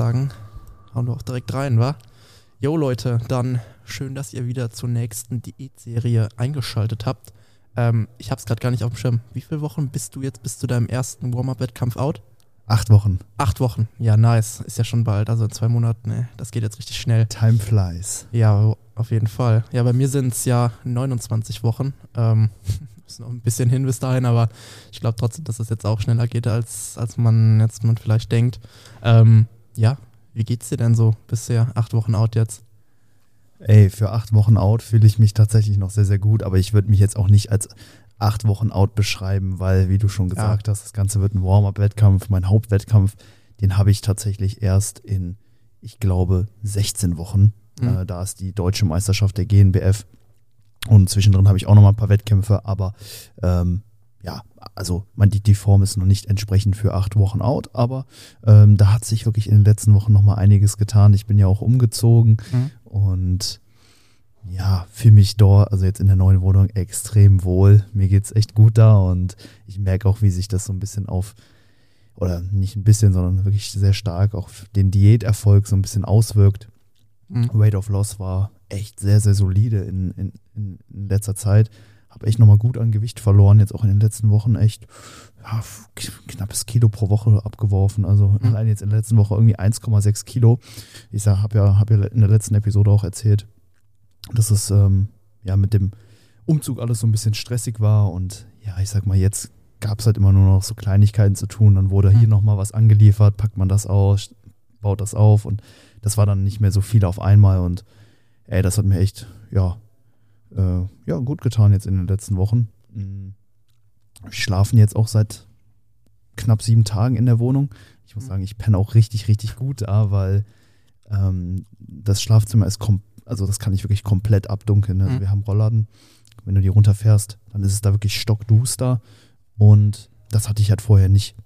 sagen, hauen wir auch direkt rein, wa? Jo Leute, dann schön, dass ihr wieder zur nächsten Diätserie eingeschaltet habt. Ähm, ich hab's gerade gar nicht auf dem Schirm. Wie viele Wochen bist du jetzt bis zu deinem ersten Warm-Up-Wettkampf out? Acht Wochen. Acht Wochen. Ja, nice. Ist ja schon bald. Also in zwei Monaten, ey. Das geht jetzt richtig schnell. Time flies. Ja, auf jeden Fall. Ja, bei mir sind es ja 29 Wochen. Ähm, ist noch ein bisschen hin bis dahin, aber ich glaube trotzdem, dass das jetzt auch schneller geht, als, als man jetzt man vielleicht denkt. Ähm, ja, wie geht's dir denn so bisher? Acht Wochen out jetzt? Ey, für acht Wochen out fühle ich mich tatsächlich noch sehr, sehr gut, aber ich würde mich jetzt auch nicht als acht Wochen out beschreiben, weil, wie du schon gesagt ja. hast, das Ganze wird ein Warm-up-Wettkampf. Mein Hauptwettkampf, den habe ich tatsächlich erst in, ich glaube, 16 Wochen. Mhm. Äh, da ist die deutsche Meisterschaft der GNBF. Und zwischendrin habe ich auch noch mal ein paar Wettkämpfe, aber ähm, ja, also man, die, die Form ist noch nicht entsprechend für acht Wochen out, aber ähm, da hat sich wirklich in den letzten Wochen noch mal einiges getan. Ich bin ja auch umgezogen mhm. und ja, fühle mich dort, also jetzt in der neuen Wohnung, extrem wohl. Mir geht es echt gut da und ich merke auch, wie sich das so ein bisschen auf, oder nicht ein bisschen, sondern wirklich sehr stark auf den Diäterfolg so ein bisschen auswirkt. Mhm. Weight of Loss war echt sehr, sehr solide in, in, in letzter Zeit. Habe echt nochmal gut an Gewicht verloren, jetzt auch in den letzten Wochen echt ja, knappes Kilo pro Woche abgeworfen. Also mhm. allein jetzt in der letzten Woche irgendwie 1,6 Kilo. Ich habe ja, hab ja in der letzten Episode auch erzählt, dass es ähm, ja mit dem Umzug alles so ein bisschen stressig war und ja, ich sag mal, jetzt gab es halt immer nur noch so Kleinigkeiten zu tun. Dann wurde hier nochmal was angeliefert, packt man das aus, baut das auf und das war dann nicht mehr so viel auf einmal und ey, das hat mir echt, ja, äh, ja, gut getan jetzt in den letzten Wochen. Wir schlafen jetzt auch seit knapp sieben Tagen in der Wohnung. Ich muss mhm. sagen, ich penne auch richtig, richtig gut da, weil ähm, das Schlafzimmer ist komplett also das kann ich wirklich komplett abdunkeln. Also mhm. Wir haben Rollladen. Wenn du die runterfährst, dann ist es da wirklich stockduster. Und das hatte ich halt vorher nicht.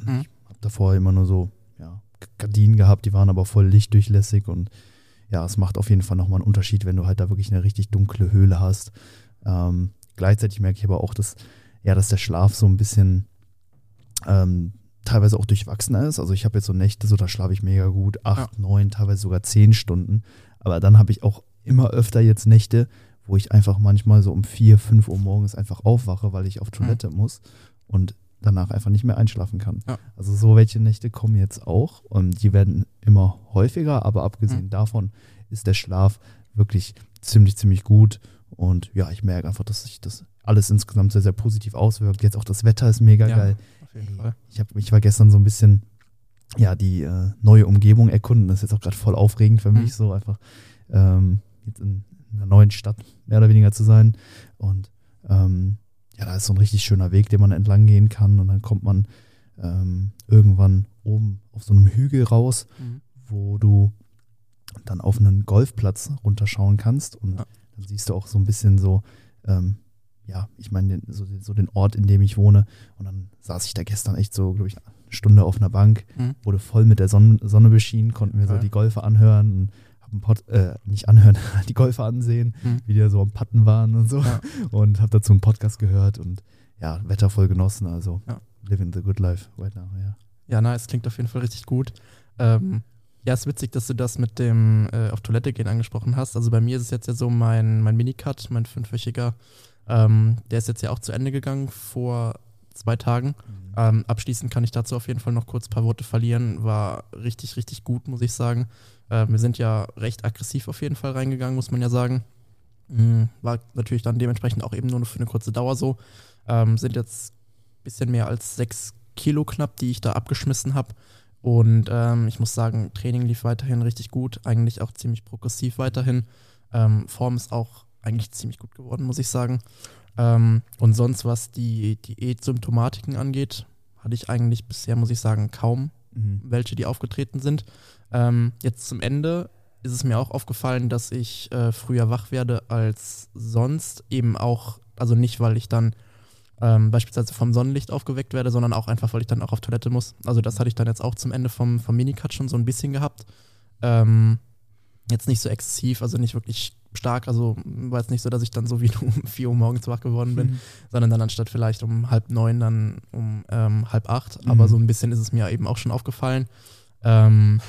Mhm. Ich habe davor immer nur so ja, Gardinen gehabt, die waren aber voll lichtdurchlässig. Und ja, es macht auf jeden Fall nochmal einen Unterschied, wenn du halt da wirklich eine richtig dunkle Höhle hast. Ähm, gleichzeitig merke ich aber auch, dass, ja, dass der Schlaf so ein bisschen ähm, teilweise auch durchwachsener ist. Also ich habe jetzt so Nächte, so da schlafe ich mega gut, acht, ja. neun, teilweise sogar zehn Stunden. Aber dann habe ich auch immer öfter jetzt Nächte, wo ich einfach manchmal so um vier, fünf Uhr morgens einfach aufwache, weil ich auf Toilette mhm. muss und danach einfach nicht mehr einschlafen kann. Ja. Also so welche Nächte kommen jetzt auch und die werden immer häufiger, aber abgesehen mhm. davon ist der Schlaf wirklich ziemlich, ziemlich gut. Und ja, ich merke einfach, dass sich das alles insgesamt sehr, sehr positiv auswirkt. Jetzt auch das Wetter ist mega ja, geil. Ich, hab, ich war gestern so ein bisschen ja, die äh, neue Umgebung erkunden. Das ist jetzt auch gerade voll aufregend für mich, mhm. so einfach ähm, jetzt in, in, einer neuen Stadt mehr oder weniger zu sein. Und ähm, ja, da ist so ein richtig schöner Weg, den man entlang gehen kann. Und dann kommt man ähm, irgendwann oben auf so einem Hügel raus, mhm. wo du dann auf einen Golfplatz runterschauen kannst. Und ja. dann siehst du auch so ein bisschen so, ähm, ja, ich meine, so, so, den Ort, in dem ich wohne. Und dann saß ich da gestern echt so, glaube ich, Stunde auf einer Bank, mhm. wurde voll mit der Sonne, Sonne beschienen, konnten wir so die Golfer anhören und Pod, äh, nicht anhören, die Golfer ansehen, mhm. wie die so am Patten waren und so. Ja. Und habe dazu einen Podcast gehört und ja, Wetter voll genossen. Also ja. living the good life right now, ja. Ja, nice, klingt auf jeden Fall richtig gut. Ähm, ja, ist witzig, dass du das mit dem äh, auf Toilette gehen angesprochen hast. Also bei mir ist es jetzt ja so, mein, mein Minicut, mein fünfwöchiger, ähm, der ist jetzt ja auch zu Ende gegangen vor zwei Tagen. Mhm. Ähm, abschließend kann ich dazu auf jeden Fall noch kurz ein paar Worte verlieren. War richtig, richtig gut, muss ich sagen. Äh, wir sind ja recht aggressiv auf jeden Fall reingegangen, muss man ja sagen. Mhm. War natürlich dann dementsprechend auch eben nur für eine kurze Dauer so. Ähm, sind jetzt ein bisschen mehr als sechs Kilo knapp, die ich da abgeschmissen habe. Und ähm, ich muss sagen, Training lief weiterhin richtig gut, eigentlich auch ziemlich progressiv weiterhin. Ähm, Form ist auch eigentlich ziemlich gut geworden, muss ich sagen. Ähm, und sonst, was die Diät-Symptomatiken angeht, hatte ich eigentlich bisher, muss ich sagen, kaum mhm. welche, die aufgetreten sind. Ähm, jetzt zum Ende ist es mir auch aufgefallen, dass ich äh, früher wach werde als sonst. Eben auch, also nicht, weil ich dann ähm, beispielsweise vom Sonnenlicht aufgeweckt werde, sondern auch einfach, weil ich dann auch auf Toilette muss. Also das hatte ich dann jetzt auch zum Ende vom, vom Minicut schon so ein bisschen gehabt. Ähm, jetzt nicht so exzessiv, also nicht wirklich stark. Also war jetzt nicht so, dass ich dann so wie du um 4 Uhr morgens wach geworden bin, mhm. sondern dann anstatt vielleicht um halb neun, dann um ähm, halb acht. Mhm. Aber so ein bisschen ist es mir eben auch schon aufgefallen. Ähm,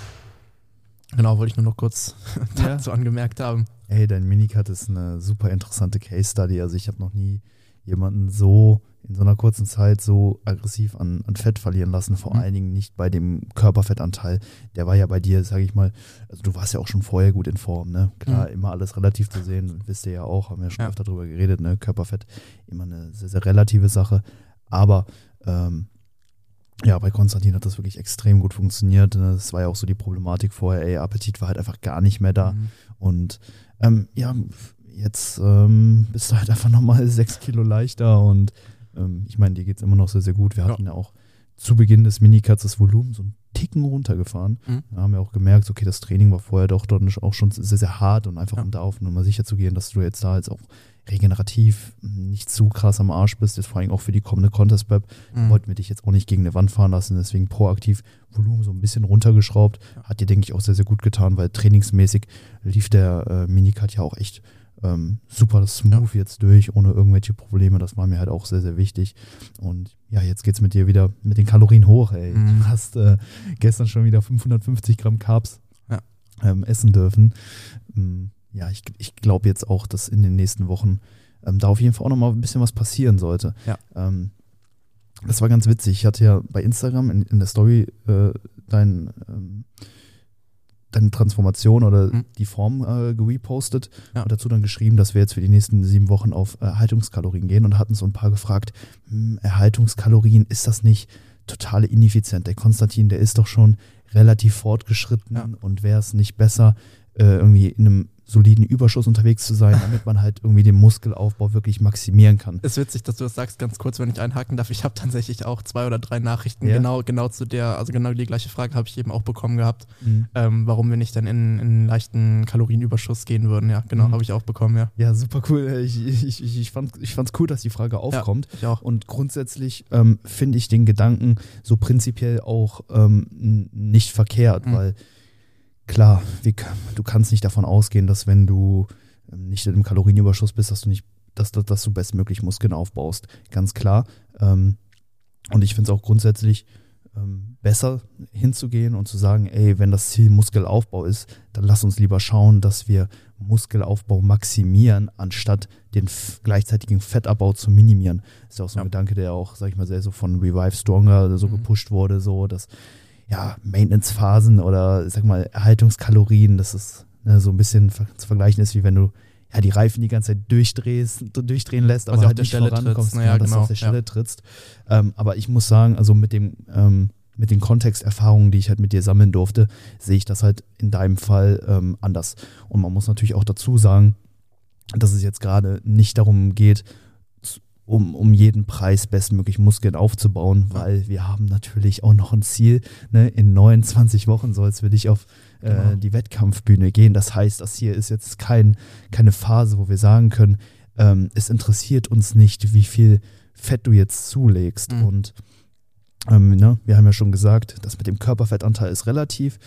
genau, wollte ich nur noch kurz ja. dazu angemerkt haben. Ey, dein Minicut ist eine super interessante Case Study. Also ich habe noch nie jemanden so in so einer kurzen Zeit so aggressiv an, an Fett verlieren lassen, vor mhm. allen Dingen nicht bei dem Körperfettanteil. Der war ja bei dir, sage ich mal, also du warst ja auch schon vorher gut in Form, ne? Klar, mhm. immer alles relativ zu sehen, wisst ihr ja auch, haben wir ja schon ja. öfter darüber geredet, ne? Körperfett immer eine sehr, sehr relative Sache. Aber ähm, ja, bei Konstantin hat das wirklich extrem gut funktioniert. Das war ja auch so die Problematik vorher, ey, Appetit war halt einfach gar nicht mehr da. Mhm. Und ähm, ja, jetzt ähm, bist du halt einfach nochmal sechs Kilo leichter und ähm, ich meine, dir geht es immer noch sehr, sehr gut. Wir hatten ja auch zu Beginn des Minicuts das Volumen so einen Ticken runtergefahren. Mhm. Da haben wir auch gemerkt, okay, das Training war vorher doch dort auch schon sehr, sehr hart und einfach ja. um da auf Nummer sicher zu gehen, dass du jetzt da jetzt auch regenerativ nicht zu krass am Arsch bist, jetzt vor allem auch für die kommende Contest Prep, mhm. wollten wir dich jetzt auch nicht gegen eine Wand fahren lassen, deswegen proaktiv Volumen so ein bisschen runtergeschraubt. Hat dir, denke ich, auch sehr, sehr gut getan, weil trainingsmäßig lief der äh, Minicut ja auch echt ähm, super smooth ja. jetzt durch, ohne irgendwelche Probleme. Das war mir halt auch sehr, sehr wichtig. Und ja, jetzt geht es mit dir wieder mit den Kalorien hoch, ey. Mhm. Du hast äh, gestern schon wieder 550 Gramm Carbs ja. ähm, essen dürfen. Ähm, ja, ich, ich glaube jetzt auch, dass in den nächsten Wochen ähm, da auf jeden Fall auch nochmal ein bisschen was passieren sollte. Ja. Ähm, das war ganz witzig. Ich hatte ja bei Instagram in, in der Story äh, dein deine Transformation oder mhm. die Form äh, gepostet ja. und dazu dann geschrieben, dass wir jetzt für die nächsten sieben Wochen auf Erhaltungskalorien gehen und hatten so ein paar gefragt, hm, Erhaltungskalorien, ist das nicht total ineffizient? Der Konstantin, der ist doch schon relativ fortgeschritten ja. und wäre es nicht besser, äh, irgendwie in einem soliden Überschuss unterwegs zu sein, damit man halt irgendwie den Muskelaufbau wirklich maximieren kann. Es ist witzig, dass du das sagst, ganz kurz, wenn ich einhaken darf. Ich habe tatsächlich auch zwei oder drei Nachrichten ja. genau, genau zu der, also genau die gleiche Frage habe ich eben auch bekommen gehabt, mhm. ähm, warum wir nicht dann in, in einen leichten Kalorienüberschuss gehen würden. Ja, genau, mhm. habe ich auch bekommen, ja. Ja, super cool. Ich, ich, ich, ich fand es cool, dass die Frage aufkommt. Ja, ich auch. Und grundsätzlich ähm, finde ich den Gedanken so prinzipiell auch ähm, nicht verkehrt, mhm. weil klar, wie, du kannst nicht davon ausgehen, dass wenn du ähm, nicht in einem Kalorienüberschuss bist, dass du nicht, dass, dass, dass du bestmöglich Muskeln aufbaust. Ganz klar. Ähm, und ich finde es auch grundsätzlich ähm, besser hinzugehen und zu sagen, ey, wenn das Ziel Muskelaufbau ist, dann lass uns lieber schauen, dass wir Muskelaufbau maximieren, anstatt den gleichzeitigen Fettabbau zu minimieren. Das ist ja auch so ein ja. Gedanke, der auch, sag ich mal, sehr so von Revive Stronger so mhm. gepusht wurde, so dass ja, Maintenance-Phasen oder sag mal Erhaltungskalorien, das ist ne, so ein bisschen zu vergleichen ist, wie wenn du ja, die Reifen die ganze Zeit durchdrehst, durchdrehen lässt, aber halt nicht Stelle vorankommst, naja, genau, dass du auf der Stelle ja. trittst. Ähm, aber ich muss sagen, also mit dem ähm, mit den Kontexterfahrungen, die ich halt mit dir sammeln durfte, sehe ich das halt in deinem Fall ähm, anders. Und man muss natürlich auch dazu sagen, dass es jetzt gerade nicht darum geht, um, um jeden Preis bestmöglich Muskeln aufzubauen, weil wir haben natürlich auch noch ein Ziel. Ne? In 29 Wochen soll es für dich auf äh, genau. die Wettkampfbühne gehen. Das heißt, das hier ist jetzt kein, keine Phase, wo wir sagen können, ähm, es interessiert uns nicht, wie viel Fett du jetzt zulegst. Mhm. Und ähm, ne? wir haben ja schon gesagt, das mit dem Körperfettanteil ist relativ.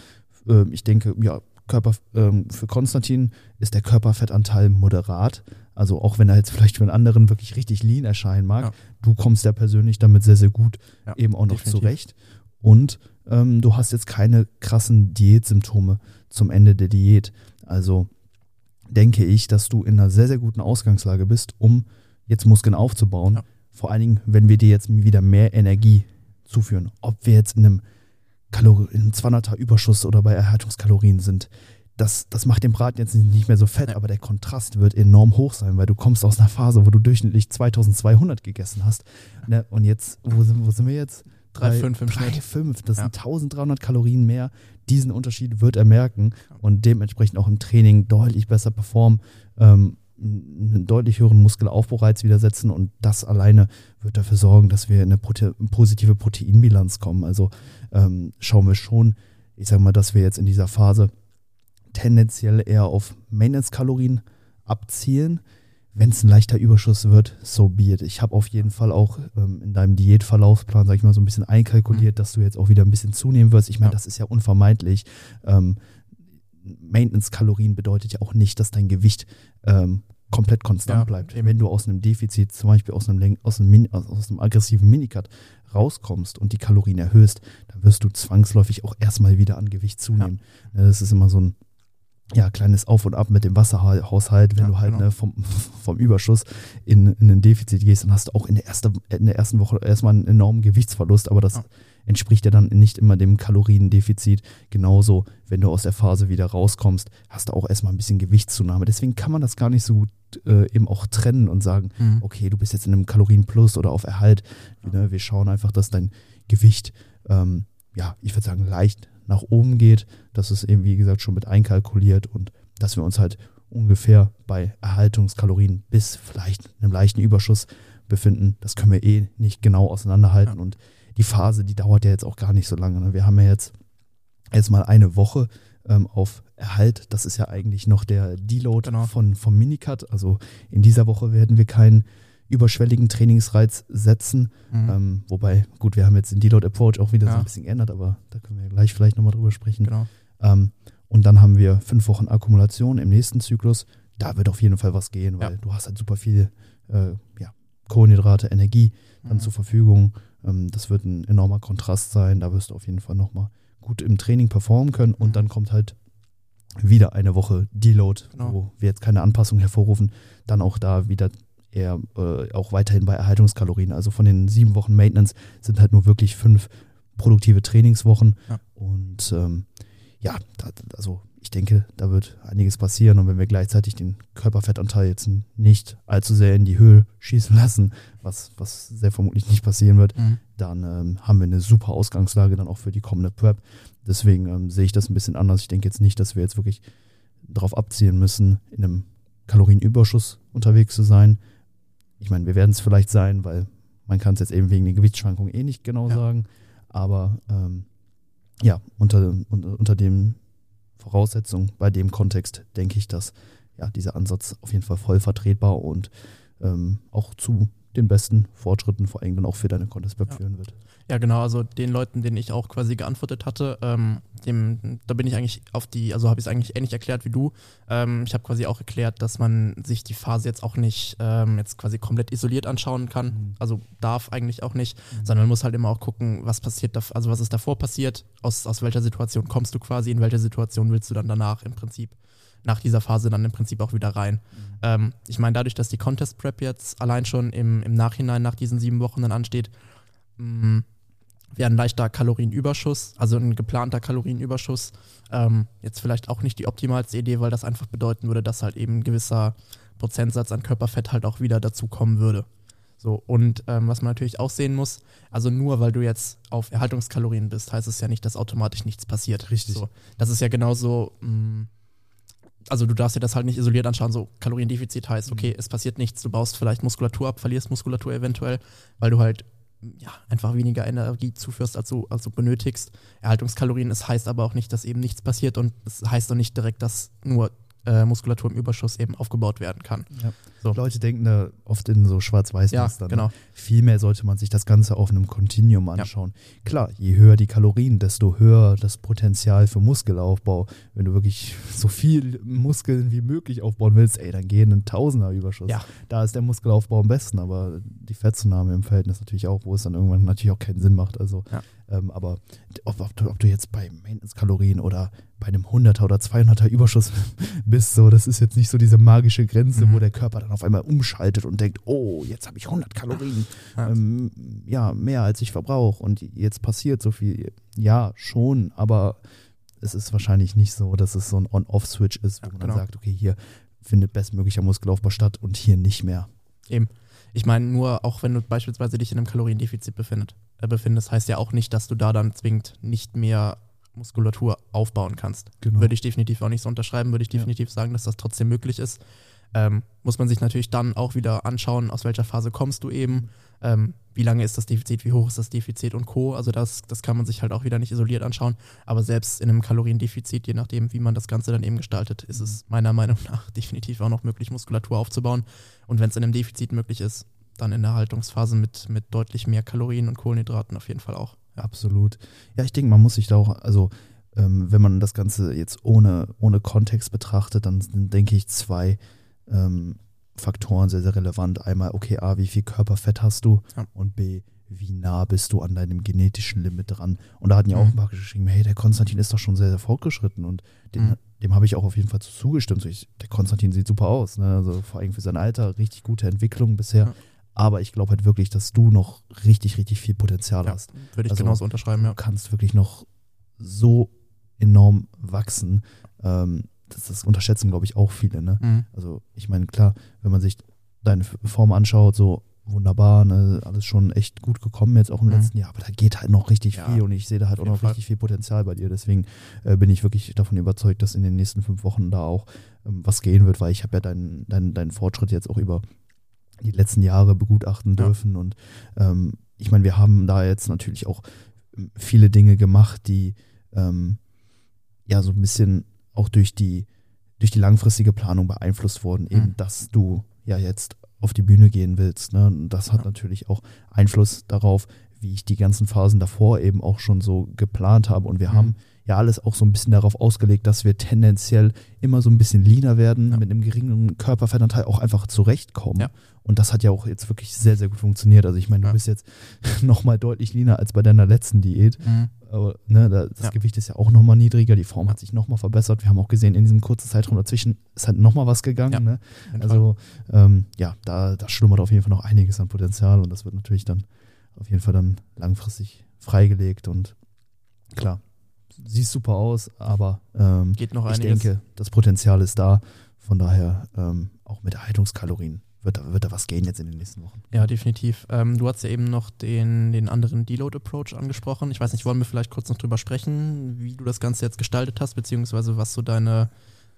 Ähm, ich denke, ja, Körper, ähm, für Konstantin ist der Körperfettanteil moderat. Also auch wenn er jetzt vielleicht für einen anderen wirklich richtig lean erscheinen mag, ja. du kommst ja persönlich damit sehr, sehr gut ja, eben auch noch definitiv. zurecht. Und ähm, du hast jetzt keine krassen Diätsymptome zum Ende der Diät. Also denke ich, dass du in einer sehr, sehr guten Ausgangslage bist, um jetzt Muskeln aufzubauen. Ja. Vor allen Dingen, wenn wir dir jetzt wieder mehr Energie zuführen. Ob wir jetzt in einem, Kalori in einem 200er Überschuss oder bei Erhaltungskalorien sind das, das macht den Braten jetzt nicht mehr so fett, aber der Kontrast wird enorm hoch sein, weil du kommst aus einer Phase, wo du durchschnittlich 2200 gegessen hast. Ne? Und jetzt, wo sind, wo sind wir jetzt? 3,5 im 3, Schnitt. 5, das ja. sind 1300 Kalorien mehr. Diesen Unterschied wird er merken und dementsprechend auch im Training deutlich besser performen, ähm, einen deutlich höheren Muskelaufbaureiz widersetzen und das alleine wird dafür sorgen, dass wir in eine Prote positive Proteinbilanz kommen. Also ähm, schauen wir schon, ich sage mal, dass wir jetzt in dieser Phase tendenziell eher auf Maintenance-Kalorien abzielen. Wenn es ein leichter Überschuss wird, so be it. Ich habe auf jeden Fall auch ähm, in deinem Diätverlaufsplan, sag ich mal, so ein bisschen einkalkuliert, mhm. dass du jetzt auch wieder ein bisschen zunehmen wirst. Ich meine, ja. das ist ja unvermeidlich. Ähm, Maintenance-Kalorien bedeutet ja auch nicht, dass dein Gewicht ähm, komplett konstant Ja, bleibt. eben. Wenn du aus einem Defizit, zum Beispiel aus einem, aus einem, Min aus, aus einem aggressiven Minicut rauskommst und die Kalorien erhöhst, dann wirst du zwangsläufig auch erstmal wieder an Gewicht zunehmen. Ne, Das ist immer so ein ja, kleines Auf und Ab mit dem Wasserhaushalt. Wenn Ja, du halt genau. ne, vom, vom Überschuss in, in ein Defizit gehst, dann hast du auch in der, erste, in der ersten Woche erstmal einen enormen Gewichtsverlust, aber das Ja. Entspricht ja dann nicht immer dem Kaloriendefizit. Genauso, wenn du aus der Phase wieder rauskommst, hast du auch erstmal ein bisschen Gewichtszunahme. Deswegen kann man das gar nicht so gut äh, eben auch trennen und sagen, Mhm. okay, du bist jetzt in einem Kalorienplus oder auf Erhalt. Ne? Wir schauen einfach, dass dein Gewicht, ähm, ja, ich würde sagen, leicht nach oben geht. Das ist eben, wie gesagt, schon mit einkalkuliert und dass wir uns halt ungefähr bei Erhaltungskalorien bis vielleicht einem leichten Überschuss befinden. Das können wir eh nicht genau auseinanderhalten. Ja. Und die Phase, die dauert ja jetzt auch gar nicht so lange. Ne? Wir haben ja jetzt erstmal eine Woche ähm, auf Erhalt. Das ist ja eigentlich noch der Deload Genau. von, vom Minicut. Also in dieser Woche werden wir keinen überschwelligen Trainingsreiz setzen. Mhm. Ähm, wobei, gut, wir haben jetzt den Deload-Approach auch wieder so Ja. ein bisschen geändert, aber da können wir gleich vielleicht nochmal drüber sprechen. genau. Ähm, und dann haben wir fünf Wochen Akkumulation im nächsten Zyklus. Da wird auf jeden Fall was gehen, weil Ja. du hast halt super viel äh, ja, Kohlenhydrate, Energie dann Mhm. zur Verfügung. Ähm, das wird ein enormer Kontrast sein. Da wirst du auf jeden Fall nochmal gut im Training performen können. Und Mhm. dann kommt halt wieder eine Woche Deload, Genau. wo wir jetzt keine Anpassung hervorrufen. Dann auch da wieder eher äh, auch weiterhin bei Erhaltungskalorien. Also von den sieben Wochen Maintenance sind halt nur wirklich fünf produktive Trainingswochen. Ja. Und ähm, ja, da, also ich denke, da wird einiges passieren. Und wenn wir gleichzeitig den Körperfettanteil jetzt nicht allzu sehr in die Höhe schießen lassen, was, was sehr vermutlich nicht passieren wird, Mhm. dann ähm, haben wir eine super Ausgangslage dann auch für die kommende Prep. Deswegen ähm, sehe ich das ein bisschen anders. Ich denke jetzt nicht, dass wir jetzt wirklich darauf abzielen müssen, in einem Kalorienüberschuss unterwegs zu sein. Ich meine, wir werden es vielleicht sein, weil man kann es jetzt eben wegen den Gewichtsschwankungen eh nicht genau Ja. sagen. Aber ähm, ja, unter, unter, unter dem Voraussetzungen, bei dem Kontext denke ich, dass ja, dieser Ansatz auf jeden Fall voll vertretbar und ähm, auch zu den besten Fortschritten vor allem dann auch für deine Contest Prep Ja. führen wird. Ja, genau, also den Leuten, denen ich auch quasi geantwortet hatte, ähm, dem, da bin ich eigentlich auf die, also habe ich es eigentlich ähnlich erklärt wie du. Ähm, ich habe quasi auch erklärt, dass man sich die Phase jetzt auch nicht ähm, jetzt quasi komplett isoliert anschauen kann. Mhm. Also darf eigentlich auch nicht, sondern man muss halt immer auch gucken, was passiert, da, also was ist davor passiert, aus, aus welcher Situation kommst du quasi, in welcher Situation willst du dann danach im Prinzip nach dieser Phase dann im Prinzip auch wieder rein. Ähm, ich meine, dadurch, dass die Contest Prep jetzt allein schon im, im Nachhinein nach diesen sieben Wochen dann ansteht, mh, wäre ein leichter Kalorienüberschuss, also ein geplanter Kalorienüberschuss, ähm, jetzt vielleicht auch nicht die optimalste Idee, weil das einfach bedeuten würde, dass halt eben ein gewisser Prozentsatz an Körperfett halt auch wieder dazukommen würde. So, und ähm, was man natürlich auch sehen muss, also nur weil du jetzt auf Erhaltungskalorien bist, heißt es ja nicht, dass automatisch nichts passiert. Richtig. So, das ist ja genauso, mh, also du darfst dir das halt nicht isoliert anschauen, so Kaloriendefizit heißt, okay, es passiert nichts, du baust vielleicht Muskulatur ab, verlierst Muskulatur eventuell, weil du halt ja, einfach weniger Energie zuführst, als du, als du benötigst. Erhaltungskalorien, es heißt aber auch nicht, dass eben nichts passiert und es heißt auch nicht direkt, dass nur äh, Muskulatur im Überschuss eben aufgebaut werden kann. Ja. So. Leute denken da oft in so schwarz-weiß Ja, Mustern, ne? genau. Vielmehr sollte man sich das Ganze auf einem Kontinuum anschauen. Klar, je höher die Kalorien, desto höher das Potenzial für Muskelaufbau. Wenn du wirklich so viel Muskeln wie möglich aufbauen willst, ey, dann geh in einen Tausender-Überschuss. Ja. Da ist der Muskelaufbau am besten, aber die Fettzunahme im Verhältnis natürlich auch, wo es dann irgendwann natürlich auch keinen Sinn macht. Also, Ja. Ähm, aber ob, ob, du, ob du jetzt bei Maintenance-Kalorien oder bei einem 100er oder 200er Überschuss bist, so, das ist jetzt nicht so diese magische Grenze, Mhm. wo der Körper dann auf einmal umschaltet und denkt, oh, jetzt habe ich 100 Kalorien, Ja. ähm, ja, mehr als ich verbrauche und jetzt passiert so viel. Ja, schon, aber es ist wahrscheinlich nicht so, dass es so ein On-Off-Switch ist, wo Ja, man genau. dann sagt, okay, hier findet bestmöglicher Muskelaufbau statt und hier nicht mehr. Eben. Ich meine, nur auch wenn du beispielsweise dich in einem Kaloriendefizit befindet, befindest, heißt ja auch nicht, dass du da dann zwingend nicht mehr Muskulatur aufbauen kannst. Genau. Würde ich definitiv auch nicht so unterschreiben, würde ich Ja. definitiv sagen, dass das trotzdem möglich ist. Ähm, muss man sich natürlich dann auch wieder anschauen, aus welcher Phase kommst du eben, ähm, wie lange ist das Defizit, wie hoch ist das Defizit und Co. Also das, das kann man sich halt auch wieder nicht isoliert anschauen. Aber selbst in einem Kaloriendefizit, je nachdem, wie man das Ganze dann eben gestaltet, ist es meiner Meinung nach definitiv auch noch möglich, Muskulatur aufzubauen. Und wenn es in einem Defizit möglich ist, dann in der Haltungsphase mit, mit deutlich mehr Kalorien und Kohlenhydraten auf jeden Fall auch. Absolut. Ja, ich denke, man muss sich da auch, also ähm, wenn man das Ganze jetzt ohne, ohne Kontext betrachtet, dann sind, denke ich, zwei ähm, Faktoren sehr, sehr relevant. Einmal, okay, A, wie viel Körperfett hast du? Ja. Und B, wie nah bist du an deinem genetischen Limit dran? Und da hatten ja auch Mhm. ein paar geschrieben, hey, der Konstantin ist doch schon sehr, sehr fortgeschritten und den, Mhm. dem habe ich auch auf jeden Fall zugestimmt. So ich, der Konstantin sieht super aus, ne? also vor allem für sein Alter, richtig gute Entwicklung bisher. Ja. Aber ich glaube halt wirklich, dass du noch richtig, richtig viel Potenzial Ja, hast. würde ich Also, genauso unterschreiben, Du ja. kannst wirklich noch so enorm wachsen. Ähm, das, das unterschätzen, glaube ich, auch viele. Ne? Mhm. Also ich meine, klar, wenn man sich deine Form anschaut, so wunderbar, ne, alles schon echt gut gekommen jetzt auch im Mhm. letzten Jahr, aber da geht halt noch richtig Ja, viel und ich sehe da halt auch noch Fall. richtig viel Potenzial bei dir. Deswegen äh, bin ich wirklich davon überzeugt, dass in den nächsten fünf Wochen da auch ähm, was gehen wird, weil ich habe ja deinen, deinen, deinen Fortschritt jetzt auch über die letzten Jahre begutachten Ja. dürfen und ähm, ich meine, wir haben da jetzt natürlich auch ähm, viele Dinge gemacht, die ähm, ja so ein bisschen auch durch die durch die langfristige Planung beeinflusst wurden, eben, Mhm. dass du ja jetzt auf die Bühne gehen willst. Ne? Und das hat Ja. natürlich auch Einfluss darauf, wie ich die ganzen Phasen davor eben auch schon so geplant habe. Und wir Mhm. haben ja alles auch so ein bisschen darauf ausgelegt, dass wir tendenziell immer so ein bisschen leaner werden, Ja. mit einem geringen Körperfettanteil auch einfach zurechtkommen. Ja. Und das hat ja auch jetzt wirklich sehr, sehr gut funktioniert. Also ich meine, du Ja. bist jetzt nochmal deutlich leaner als bei deiner letzten Diät. Mhm. Aber, ne, da, das. Gewicht ist ja auch nochmal niedriger, die Form hat sich nochmal verbessert. Wir haben auch gesehen, in diesem kurzen Zeitraum dazwischen ist halt nochmal was gegangen. Ne? Also ähm, ja, da, da schlummert auf jeden Fall noch einiges an Potenzial und das wird natürlich dann auf jeden Fall dann langfristig freigelegt und klar, siehst super aus, aber ähm, Geht noch ich einiges. denke, das Potenzial ist da. Von daher ähm, auch mit Erhaltungskalorien wird da, wird da was gehen jetzt in den nächsten Wochen. Ja, definitiv. Ähm, du hast ja eben noch den, den anderen Deload-Approach angesprochen. Ich weiß nicht, wollen wir vielleicht kurz noch drüber sprechen, wie du das Ganze jetzt gestaltet hast, beziehungsweise was so deine,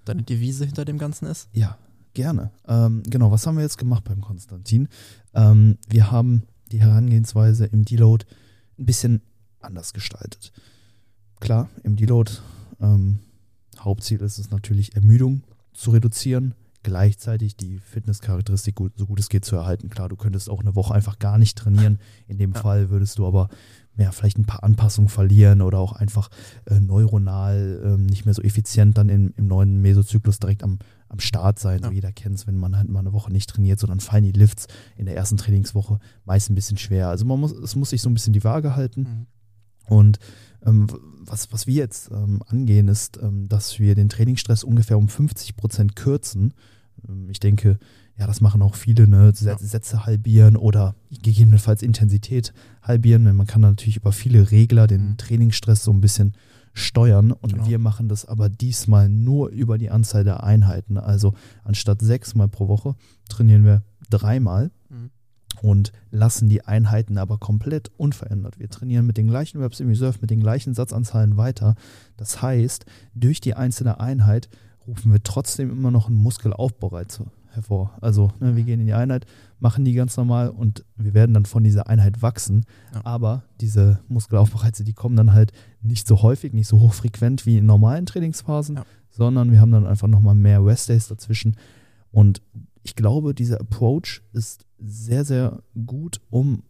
deine Devise hinter dem Ganzen ist? Ja, gerne. Ähm, genau, was haben wir jetzt gemacht beim Konstantin? Ähm, wir haben die Herangehensweise im Deload ein bisschen anders gestaltet. Klar, im Deload, ähm, Hauptziel ist es natürlich, Ermüdung zu reduzieren, gleichzeitig die Fitnesscharakteristik gut, so gut es geht zu erhalten. Klar, du könntest auch eine Woche einfach gar nicht trainieren. In dem Ja. Fall würdest du aber ja, vielleicht ein paar Anpassungen verlieren oder auch einfach äh, neuronal ähm, nicht mehr so effizient dann im, im neuen Mesozyklus direkt am, am Start sein. So Ja. jeder kennt es, wenn man halt mal eine Woche nicht trainiert, sondern fallen die Lifts in der ersten Trainingswoche meist ein bisschen schwer. Also man muss, es muss sich so ein bisschen die Waage halten. Mhm. Und ähm, was, was wir jetzt ähm, angehen, ist, ähm, dass wir den Trainingsstress ungefähr um 50 Prozent kürzen. Ähm, ich denke, ja, das machen auch viele, ne? Sätze halbieren oder gegebenenfalls Intensität halbieren. Man kann natürlich über viele Regler den Mhm. Trainingsstress so ein bisschen steuern. Und Genau. wir machen das aber diesmal nur über die Anzahl der Einheiten. Also anstatt sechsmal pro Woche trainieren wir dreimal. Und lassen die Einheiten aber komplett unverändert. Wir trainieren mit den gleichen Reps im Reserve, mit den gleichen Satzanzahlen weiter. Das heißt, durch die einzelne Einheit rufen wir trotzdem immer noch einen Muskelaufbereiz hervor. Also ne, wir gehen in die Einheit, machen die ganz normal und wir werden dann von dieser Einheit wachsen. Ja. Aber diese Muskelaufbereize, die kommen dann halt nicht so häufig, nicht so hochfrequent wie in normalen Trainingsphasen, Ja. sondern wir haben dann einfach nochmal mehr Rest-Days dazwischen. Und ich glaube, dieser Approach ist sehr, sehr gut, um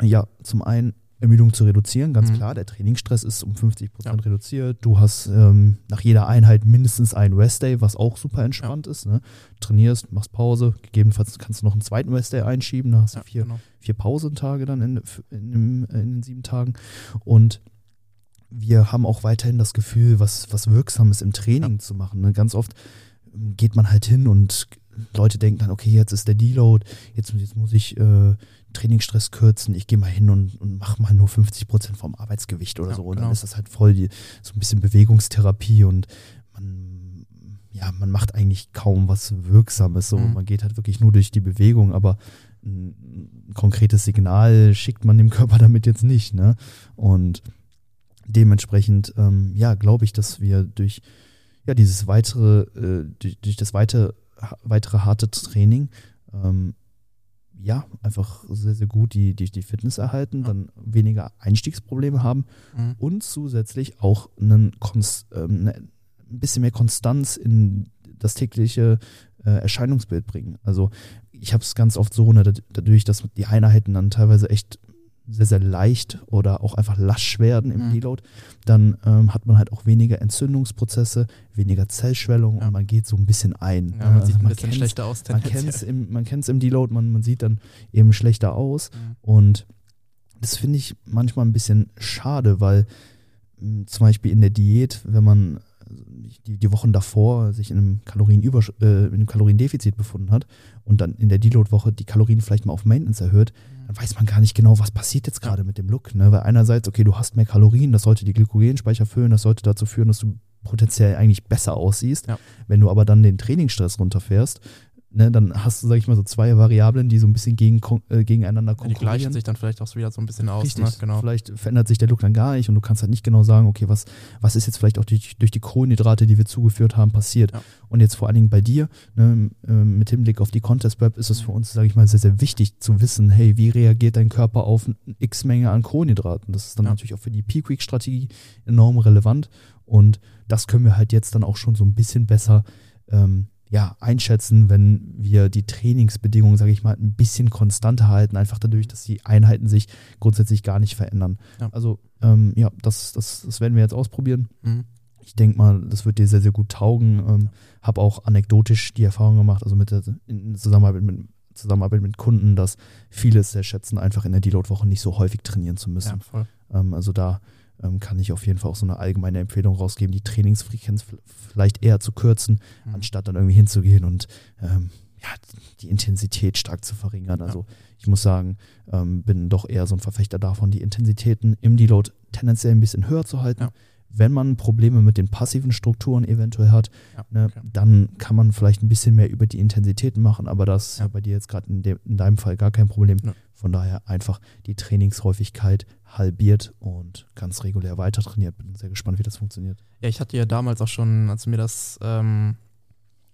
ja, zum einen Ermüdung zu reduzieren, ganz Mhm. klar. Der Trainingsstress ist um 50 Prozent Ja. reduziert. Du hast ähm, nach jeder Einheit mindestens einen Rest-Day, was auch super entspannt ist. Ne? Trainierst, machst Pause, gegebenenfalls kannst du noch einen zweiten Rest-Day einschieben. Da hast du Ja, vier, genau. vier Pausentage dann in, in, dem- in den sieben Tagen. Und wir haben auch weiterhin das Gefühl, was, was Wirksames im Training zu machen. Ne? Ganz oft ähm, geht man halt hin und Leute denken dann, okay, jetzt ist der Deload, jetzt, jetzt muss ich äh, Trainingsstress kürzen, ich gehe mal hin und, und mache mal nur 50 Prozent vom Arbeitsgewicht oder Ja, so. Und genau. dann ist das halt voll die, so ein bisschen Bewegungstherapie und man, ja, man macht eigentlich kaum was Wirksames. So. Mhm. Man geht halt wirklich nur durch die Bewegung, aber ein, konkretes Signal schickt man dem Körper damit jetzt nicht. Ne? Und dementsprechend, ähm, ja, glaube ich, dass wir durch ja, dieses weitere, äh, durch, durch das weite, ha- weitere harte Training, ähm, ja, einfach sehr, sehr gut die, die, die Fitness erhalten, Ja. dann weniger Einstiegsprobleme haben Mhm. und zusätzlich auch einen Konst, ähm, ne, ein bisschen mehr Konstanz in das tägliche äh, Erscheinungsbild bringen. Also ich habe es ganz oft so, ne, dad- dadurch, dass die Einheiten dann teilweise echt sehr, sehr leicht oder auch einfach lasch werden im Mhm. Deload, dann ähm, hat man halt auch weniger Entzündungsprozesse, weniger Zellschwellung Ja. und man geht so ein bisschen ein. Ja, man Also sieht ein bisschen kennt's- schlechter aus. Man kennt es im, man im Deload, man, man sieht dann eben schlechter aus. Mhm. Und das finde ich manchmal ein bisschen schade, weil mh, zum Beispiel in der Diät, wenn man die, die Wochen davor sich in einem, Kalorienüber, äh, in einem Kaloriendefizit befunden hat und dann in der Deload-Woche die Kalorien vielleicht mal auf Maintenance erhöht, dann weiß man gar nicht genau, was passiert jetzt gerade mit dem Look. Ne? Weil einerseits, okay, du hast mehr Kalorien, das sollte die Glykogenspeicher füllen, das sollte dazu führen, dass du potenziell eigentlich besser aussiehst. Ja. Wenn du aber dann den Trainingsstress runterfährst, ne, dann hast du, sag ich mal, so zwei Variablen, die so ein bisschen gegen, äh, gegeneinander Ja, die konkurrieren. gleichen sich dann vielleicht auch wieder so ein bisschen aus. Richtig, Ne? Genau. vielleicht verändert sich der Look dann gar nicht und du kannst halt nicht genau sagen, okay, was, was ist jetzt vielleicht auch durch, durch die Kohlenhydrate, die wir zugeführt haben, passiert. Ja. Und jetzt vor allen Dingen bei dir, ne, ähm, mit Hinblick auf die Contest Prep, ist es für uns, sage ich mal, sehr, sehr wichtig zu wissen, hey, wie reagiert dein Körper auf eine X-Menge an Kohlenhydraten? Das ist dann Ja. natürlich auch für die Peak-Week-Strategie enorm relevant und das können wir halt jetzt dann auch schon so ein bisschen besser ähm, ja, einschätzen, wenn wir die Trainingsbedingungen, sage ich mal, ein bisschen konstanter halten, einfach dadurch, dass die Einheiten sich grundsätzlich gar nicht verändern. Ja. Also ähm, ja, das, das, das werden wir jetzt ausprobieren. Mhm. Ich denke mal, das wird dir sehr, sehr gut taugen. Ähm, Habe auch anekdotisch die Erfahrung gemacht, also mit der in Zusammenarbeit mit, Zusammenarbeit mit Kunden, dass viele es sehr schätzen, einfach in der Deload-Woche nicht so häufig trainieren zu müssen. Ja, voll. Ähm, also da ähm, kann ich auf jeden Fall auch so eine allgemeine Empfehlung rausgeben, die Trainingsfrequenz vielleicht eher zu kürzen, Mhm. anstatt dann irgendwie hinzugehen und ähm, ja, die Intensität stark zu verringern. Also ich muss sagen, ähm, bin doch eher so ein Verfechter davon, die Intensitäten im Deload tendenziell ein bisschen höher zu halten. Ja. Wenn man Probleme mit den passiven Strukturen eventuell hat, Ja, ne, okay. dann kann man vielleicht ein bisschen mehr über die Intensitäten machen, aber das ist ja Ja. bei dir jetzt gerade in, in deinem Fall gar kein Problem. Von daher einfach die Trainingshäufigkeit halbiert und ganz regulär weiter trainiert. Bin sehr gespannt, wie das funktioniert. Ja, ich hatte ja damals auch schon, als du mir das ähm,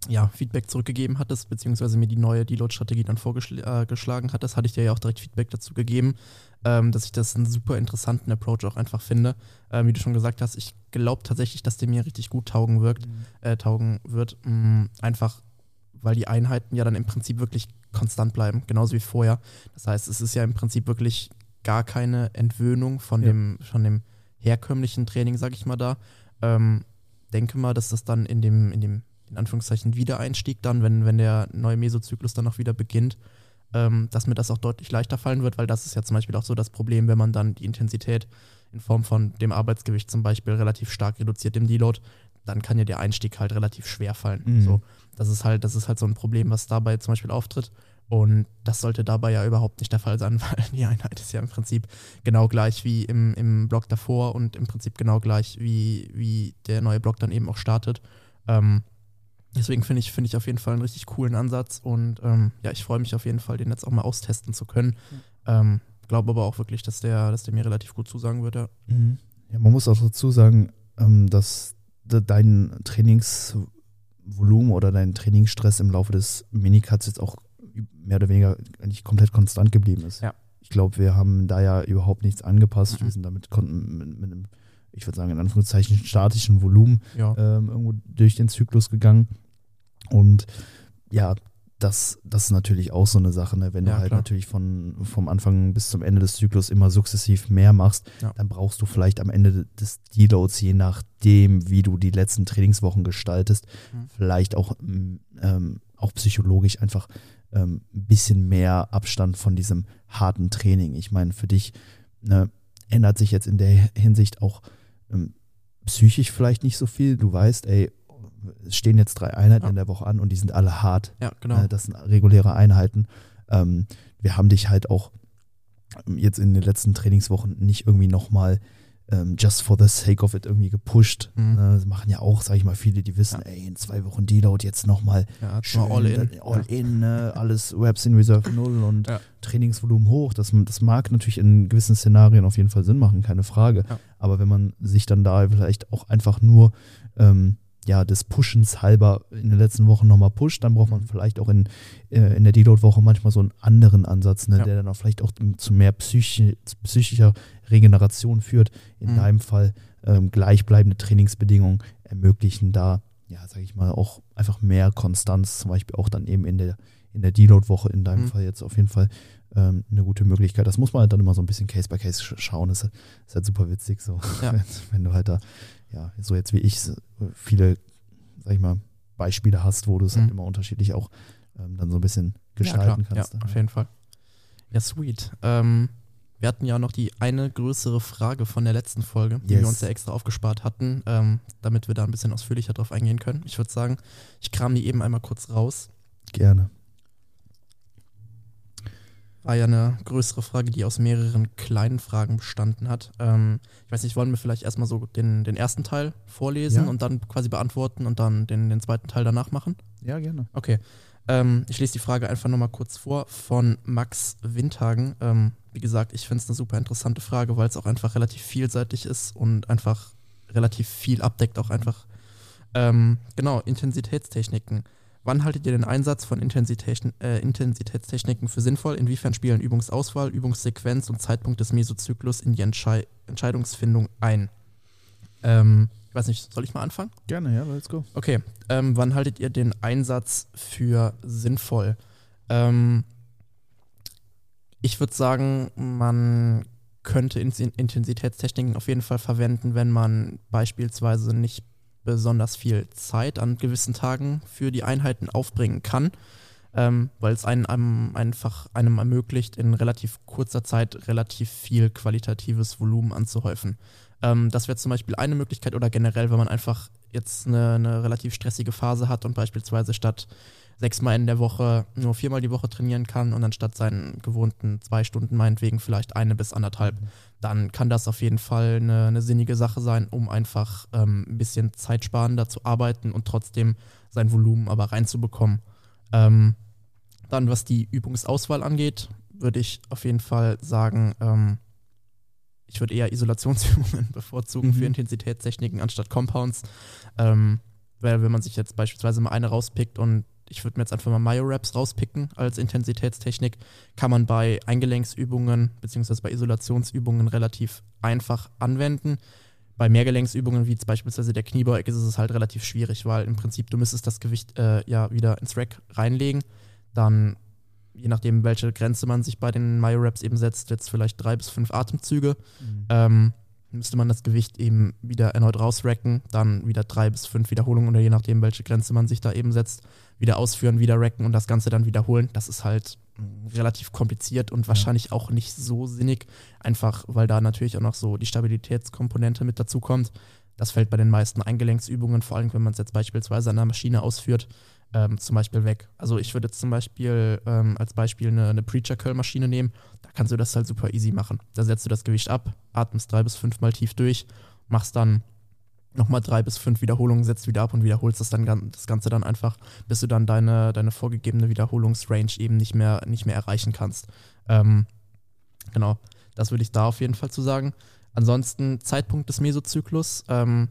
ja, Feedback zurückgegeben hattest, beziehungsweise mir die neue Deload-Strategie dann vorgeschlagen hattest, hatte ich dir ja auch direkt Feedback dazu gegeben, ähm, dass ich das einen super interessanten Approach auch einfach finde. Ähm, wie du schon gesagt hast, ich glaube tatsächlich, dass der mir richtig gut taugen wirkt, äh, taugen wird. Mh, einfach, weil die Einheiten ja dann im Prinzip wirklich konstant bleiben, genauso wie vorher. Das heißt, es ist ja im Prinzip wirklich gar keine Entwöhnung von, Ja. dem, von dem herkömmlichen Training, sag ich mal da. Ähm, denke mal, dass das dann in dem, in dem, in Anführungszeichen, Wiedereinstieg dann, wenn, wenn der neue Mesozyklus dann auch wieder beginnt, ähm, dass mir das auch deutlich leichter fallen wird, weil das ist ja zum Beispiel auch so das Problem, wenn man dann die Intensität in Form von dem Arbeitsgewicht zum Beispiel relativ stark reduziert im Deload, dann kann ja der Einstieg halt relativ schwer fallen. Mhm. So, das ist halt, das ist halt so ein Problem, was dabei zum Beispiel auftritt. Und das sollte dabei ja überhaupt nicht der Fall sein, weil die Einheit ist ja im Prinzip genau gleich wie im, im Block davor und im Prinzip genau gleich wie, wie der neue Block dann eben auch startet. Ähm, deswegen finde ich, finde ich auf jeden Fall einen richtig coolen Ansatz und ähm, ja, ich freue mich auf jeden Fall, den jetzt auch mal austesten zu können. Ähm, Glaube aber auch wirklich, dass der, dass der mir relativ gut zusagen wird. Ja. Mhm. Ja, man muss auch dazu sagen, ähm, dass dein Trainingsvolumen oder dein Trainingsstress im Laufe des Minicuts jetzt auch mehr oder weniger eigentlich komplett konstant geblieben ist. Ja. Ich glaube, wir haben da ja überhaupt nichts angepasst. Mhm. Wir sind damit konnten mit, mit einem, ich würde sagen, in Anführungszeichen statischen Volumen ja. ähm, irgendwo durch den Zyklus gegangen. Und ja, das, das ist natürlich auch so eine Sache, ne? wenn Ja, du halt klar. natürlich von, vom Anfang bis zum Ende des Zyklus immer sukzessiv mehr machst, Ja. dann brauchst du vielleicht am Ende des Deloads, je nachdem, wie du die letzten Trainingswochen gestaltest, Mhm. vielleicht auch, ähm, auch psychologisch einfach ähm, ein bisschen mehr Abstand von diesem harten Training. Ich meine, für dich ne, ändert sich jetzt in der Hinsicht auch ähm, psychisch vielleicht nicht so viel. Du weißt, ey, stehen jetzt drei Einheiten Ja. in der Woche an und die sind alle hart. ja, genau. Äh, das sind reguläre Einheiten. Ähm, wir haben dich halt auch ähm, jetzt in den letzten Trainingswochen nicht irgendwie nochmal ähm, just for the sake of it irgendwie gepusht. Mhm. Ne, das machen ja auch, sag ich mal, viele, die wissen, ey, in zwei Wochen Deload jetzt nochmal ja, schön, all in. all in ne, alles Reps in Reserve null und Ja. Trainingsvolumen hoch. Das, das mag natürlich in gewissen Szenarien auf jeden Fall Sinn machen, keine Frage. Ja. Aber wenn man sich dann da vielleicht auch einfach nur ähm, ja, des Pushens halber in den letzten Wochen nochmal pusht, dann braucht man Mhm. vielleicht auch in, äh, in der Deload-Woche manchmal so einen anderen Ansatz, ne, Ja. der dann auch vielleicht auch zu mehr psychi psychischer Regeneration führt. In Mhm. deinem Fall ähm, gleichbleibende Trainingsbedingungen ermöglichen da, ja, sage ich mal, auch einfach mehr Konstanz, zum Beispiel auch dann eben in der, in der Deload-Woche, in deinem Mhm. Fall jetzt auf jeden Fall ähm, eine gute Möglichkeit. Das muss man halt dann immer so ein bisschen Case by Case schauen. Das ist, ist halt super witzig so. Ja. Wenn, wenn, du halt da, ja, so jetzt wie ich, viele, sag ich mal, Beispiele hast, wo du es halt mhm. halt immer unterschiedlich auch ähm, dann so ein bisschen gestalten ja, kannst. Ja, auf jeden Fall. Ja, sweet. Ähm, wir hatten ja noch die eine größere Frage von der letzten Folge, die yes. wir uns ja extra aufgespart hatten, ähm, damit wir da ein bisschen ausführlicher drauf eingehen können. Ich würde sagen, ich kram die eben einmal kurz raus. Gerne. War ja eine größere Frage, die aus mehreren kleinen Fragen bestanden hat. Ähm, ich weiß nicht, wollen wir vielleicht erstmal so den, den ersten Teil vorlesen ja. und dann quasi beantworten und dann den, den zweiten Teil danach machen? Ja, gerne. Okay. Ähm, ich lese die Frage einfach nochmal kurz vor von Max Windhagen. Ähm, wie gesagt, ich finde es eine super interessante Frage, weil es auch einfach relativ vielseitig ist und einfach relativ viel abdeckt, auch einfach. Ähm, genau, Intensitätstechniken. Wann haltet ihr den Einsatz von Intensitäten, äh, Intensitätstechniken für sinnvoll? Inwiefern spielen Übungsauswahl, Übungssequenz und Zeitpunkt des Mesozyklus in die Entschei Entscheidungsfindung ein? Ähm, ich weiß nicht, soll ich mal anfangen? Gerne, ja, let's go. Okay, ähm, wann haltet ihr den Einsatz für sinnvoll? Ähm, ich würde sagen, man könnte Intensitätstechniken auf jeden Fall verwenden, wenn man beispielsweise nicht besonders viel Zeit an gewissen Tagen für die Einheiten aufbringen kann, ähm, weil es einem, einem, einfach einem ermöglicht, in relativ kurzer Zeit relativ viel qualitatives Volumen anzuhäufen. Ähm, das wäre zum Beispiel eine Möglichkeit oder generell, wenn man einfach jetzt eine, eine relativ stressige Phase hat und beispielsweise statt sechsmal in der Woche nur viermal die Woche trainieren kann und anstatt seinen gewohnten zwei Stunden meinetwegen vielleicht eine bis anderthalb, mhm. dann kann das auf jeden Fall eine, eine sinnige Sache sein, um einfach ähm, ein bisschen zeitsparender zu arbeiten und trotzdem sein Volumen aber reinzubekommen. Ähm, dann, was die Übungsauswahl angeht, würde ich auf jeden Fall sagen, ähm, ich würde eher Isolationsübungen bevorzugen mhm. für Intensitätstechniken anstatt Compounds. Ähm, weil wenn man sich jetzt beispielsweise mal eine rauspickt und ich würde mir jetzt einfach mal Myo-Raps rauspicken als Intensitätstechnik, kann man bei Eingelenksübungen bzw. bei Isolationsübungen relativ einfach anwenden. Bei Mehrgelenksübungen, wie jetzt beispielsweise der Kniebeug, ist es halt relativ schwierig, weil im Prinzip du müsstest das Gewicht äh, ja wieder ins Rack reinlegen. Dann je nachdem, welche Grenze man sich bei den Myo-Raps eben setzt, jetzt vielleicht drei bis fünf Atemzüge. Mhm. Ähm, müsste man das Gewicht eben wieder erneut rausracken, dann wieder drei bis fünf Wiederholungen oder je nachdem, welche Grenze man sich da eben setzt, wieder ausführen, wieder racken und das Ganze dann wiederholen. Das ist halt relativ kompliziert und wahrscheinlich auch nicht so sinnig, einfach weil da natürlich auch noch so die Stabilitätskomponente mit dazu kommt. Das fällt bei den meisten Eingelenksübungen, vor allem wenn man es jetzt beispielsweise an einer Maschine ausführt, ähm, zum Beispiel weg. Also ich würde jetzt zum Beispiel ähm, als Beispiel eine, eine Preacher-Curl-Maschine nehmen. Da kannst du das halt super easy machen. Da setzt du das Gewicht ab, atmest drei bis fünf Mal tief durch, machst dann nochmal drei bis fünf Wiederholungen, setzt wieder ab und wiederholst das, dann, das Ganze dann einfach, bis du dann deine, deine vorgegebene Wiederholungsrange eben nicht mehr, nicht mehr erreichen kannst. Ähm, genau, das würde ich da auf jeden Fall zu sagen. Ansonsten Zeitpunkt des Mesozyklus. Ähm,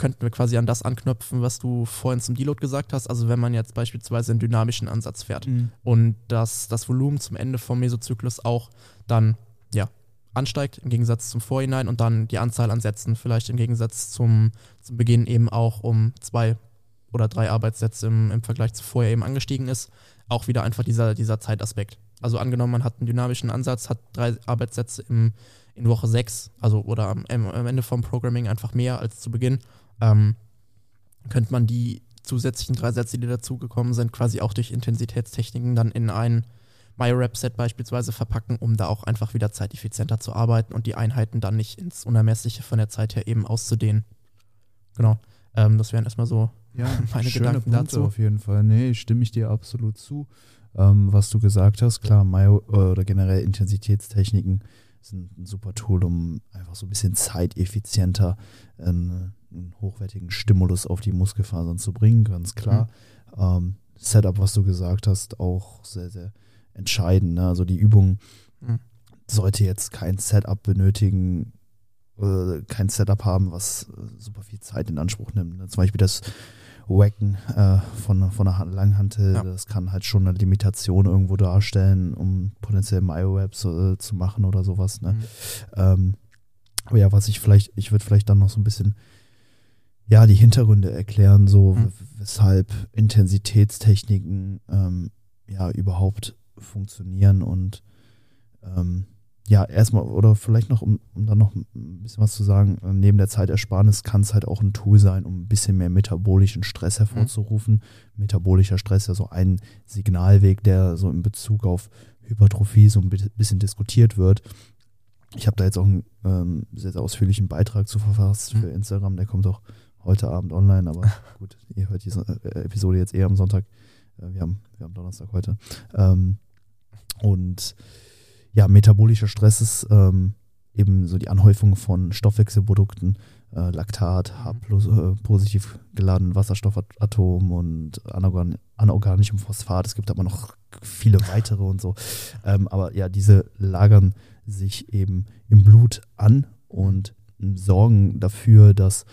könnten wir quasi an das anknüpfen, was du vorhin zum Deload gesagt hast. Also wenn man jetzt beispielsweise einen dynamischen Ansatz fährt mhm. und dass das Volumen zum Ende vom Mesozyklus auch dann ja ansteigt im Gegensatz zum Vorhinein und dann die Anzahl an Sätzen vielleicht im Gegensatz zum, zum Beginn eben auch um zwei oder drei Arbeitssätze im, im Vergleich zu vorher eben angestiegen ist, auch wieder einfach dieser, dieser Zeitaspekt. Also angenommen, man hat einen dynamischen Ansatz, hat drei Arbeitssätze im, in Woche sechs, also oder am, am Ende vom Programming einfach mehr als zu Beginn ähm, könnte man die zusätzlichen drei Sätze, die dazugekommen sind, quasi auch durch Intensitätstechniken dann in ein MyRap-Set beispielsweise verpacken, um da auch einfach wieder zeiteffizienter zu arbeiten und die Einheiten dann nicht ins Unermessliche von der Zeit her eben auszudehnen. Genau. Ähm, das wären erstmal so ja, meine Gedanken Punkte dazu. Auf jeden Fall. Nee, stimme ich dir absolut zu. Ähm, was du gesagt hast, klar, Myo oder generell Intensitätstechniken sind ein super Tool, um einfach so ein bisschen zeiteffizienter ähm, einen hochwertigen Stimulus auf die Muskelfasern zu bringen, ganz klar. Mhm. Ähm, Setup, was du gesagt hast, auch sehr, sehr entscheidend. Ne? Also die Übung mhm. sollte jetzt kein Setup benötigen, äh, kein Setup haben, was äh, super viel Zeit in Anspruch nimmt. Ne? Zum Beispiel das Wacken äh, von, von einer Langhantel, ja. das kann halt schon eine Limitation irgendwo darstellen, um potenziell Myo-Webs äh, zu machen oder sowas. Ne? Mhm. Ähm, aber ja, was ich vielleicht, ich würde vielleicht dann noch so ein bisschen ja, die Hintergründe erklären, so mhm. weshalb Intensitätstechniken ähm, ja überhaupt funktionieren und ähm, ja, erstmal, oder vielleicht noch, um, um dann noch ein bisschen was zu sagen, äh, neben der Zeitersparnis kann es halt auch ein Tool sein, um ein bisschen mehr metabolischen Stress hervorzurufen. Mhm. Metabolischer Stress ist ja so ein Signalweg, der so in Bezug auf Hypertrophie so ein bisschen diskutiert wird. Ich habe da jetzt auch einen ähm, sehr, sehr ausführlichen Beitrag zu verfasst mhm. für Instagram, der kommt auch heute Abend online, aber gut, ihr hört diese äh, Episode jetzt eher am Sonntag. Äh, wir, haben, wir haben Donnerstag heute. Ähm, und ja, metabolischer Stress ist ähm, eben so die Anhäufung von Stoffwechselprodukten, äh, Laktat, H plus, äh, positiv geladenen Wasserstoffatomen und anorgan anorganischem Phosphat. Es gibt aber noch viele weitere und so. Ähm, aber ja, diese lagern sich eben im Blut an und sorgen dafür, dass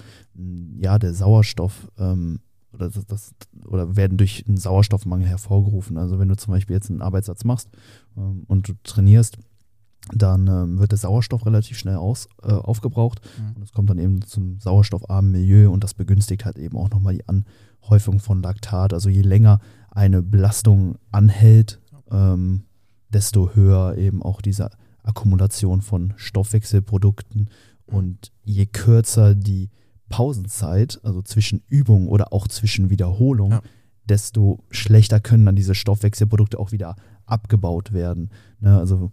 ja der Sauerstoff ähm, oder, das, das, oder werden durch einen Sauerstoffmangel hervorgerufen. Also wenn du zum Beispiel jetzt einen Arbeitssatz machst ähm, und du trainierst, dann ähm, wird der Sauerstoff relativ schnell aus, äh, aufgebraucht mhm. und es kommt dann eben zum sauerstoffarmen Milieu und das begünstigt halt eben auch nochmal die Anhäufung von Laktat. Also je länger eine Belastung anhält, ähm, desto höher eben auch diese Akkumulation von Stoffwechselprodukten und je kürzer die Pausenzeit, also zwischen Übung oder auch zwischen Wiederholung, ja. desto schlechter können dann diese Stoffwechselprodukte auch wieder abgebaut werden. Ne? Also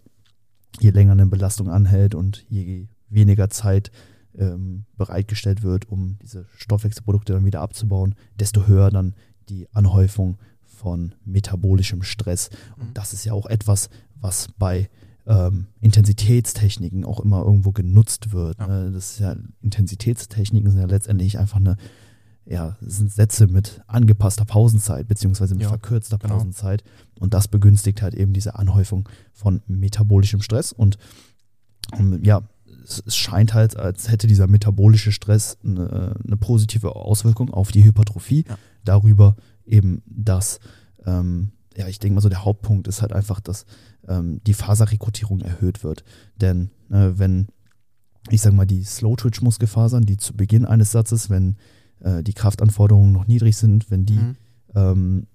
je länger eine Belastung anhält und je weniger Zeit ähm, bereitgestellt wird, um diese Stoffwechselprodukte dann wieder abzubauen, desto höher dann die Anhäufung von metabolischem Stress. Und mhm. das ist ja auch etwas, was bei ähm, Intensitätstechniken auch immer irgendwo genutzt wird. Ja. Ne? Das ist ja, Intensitätstechniken sind ja letztendlich einfach eine, ja, sind Sätze mit angepasster Pausenzeit, beziehungsweise mit ja, verkürzter genau. Pausenzeit. Und das begünstigt halt eben diese Anhäufung von metabolischem Stress. Und ähm, ja, es, es, scheint halt, als hätte dieser metabolische Stress eine, eine positive Auswirkung auf die Hypertrophie. Ja. Darüber eben, dass, ähm, ja, ich denke mal so, der Hauptpunkt ist halt einfach, dass ähm, die Faserrekrutierung erhöht wird. Denn äh, wenn, ich sage mal, die Slow-Twitch-Muskelfasern, die zu Beginn eines Satzes, wenn äh, die Kraftanforderungen noch niedrig sind, wenn die mhm. ähm,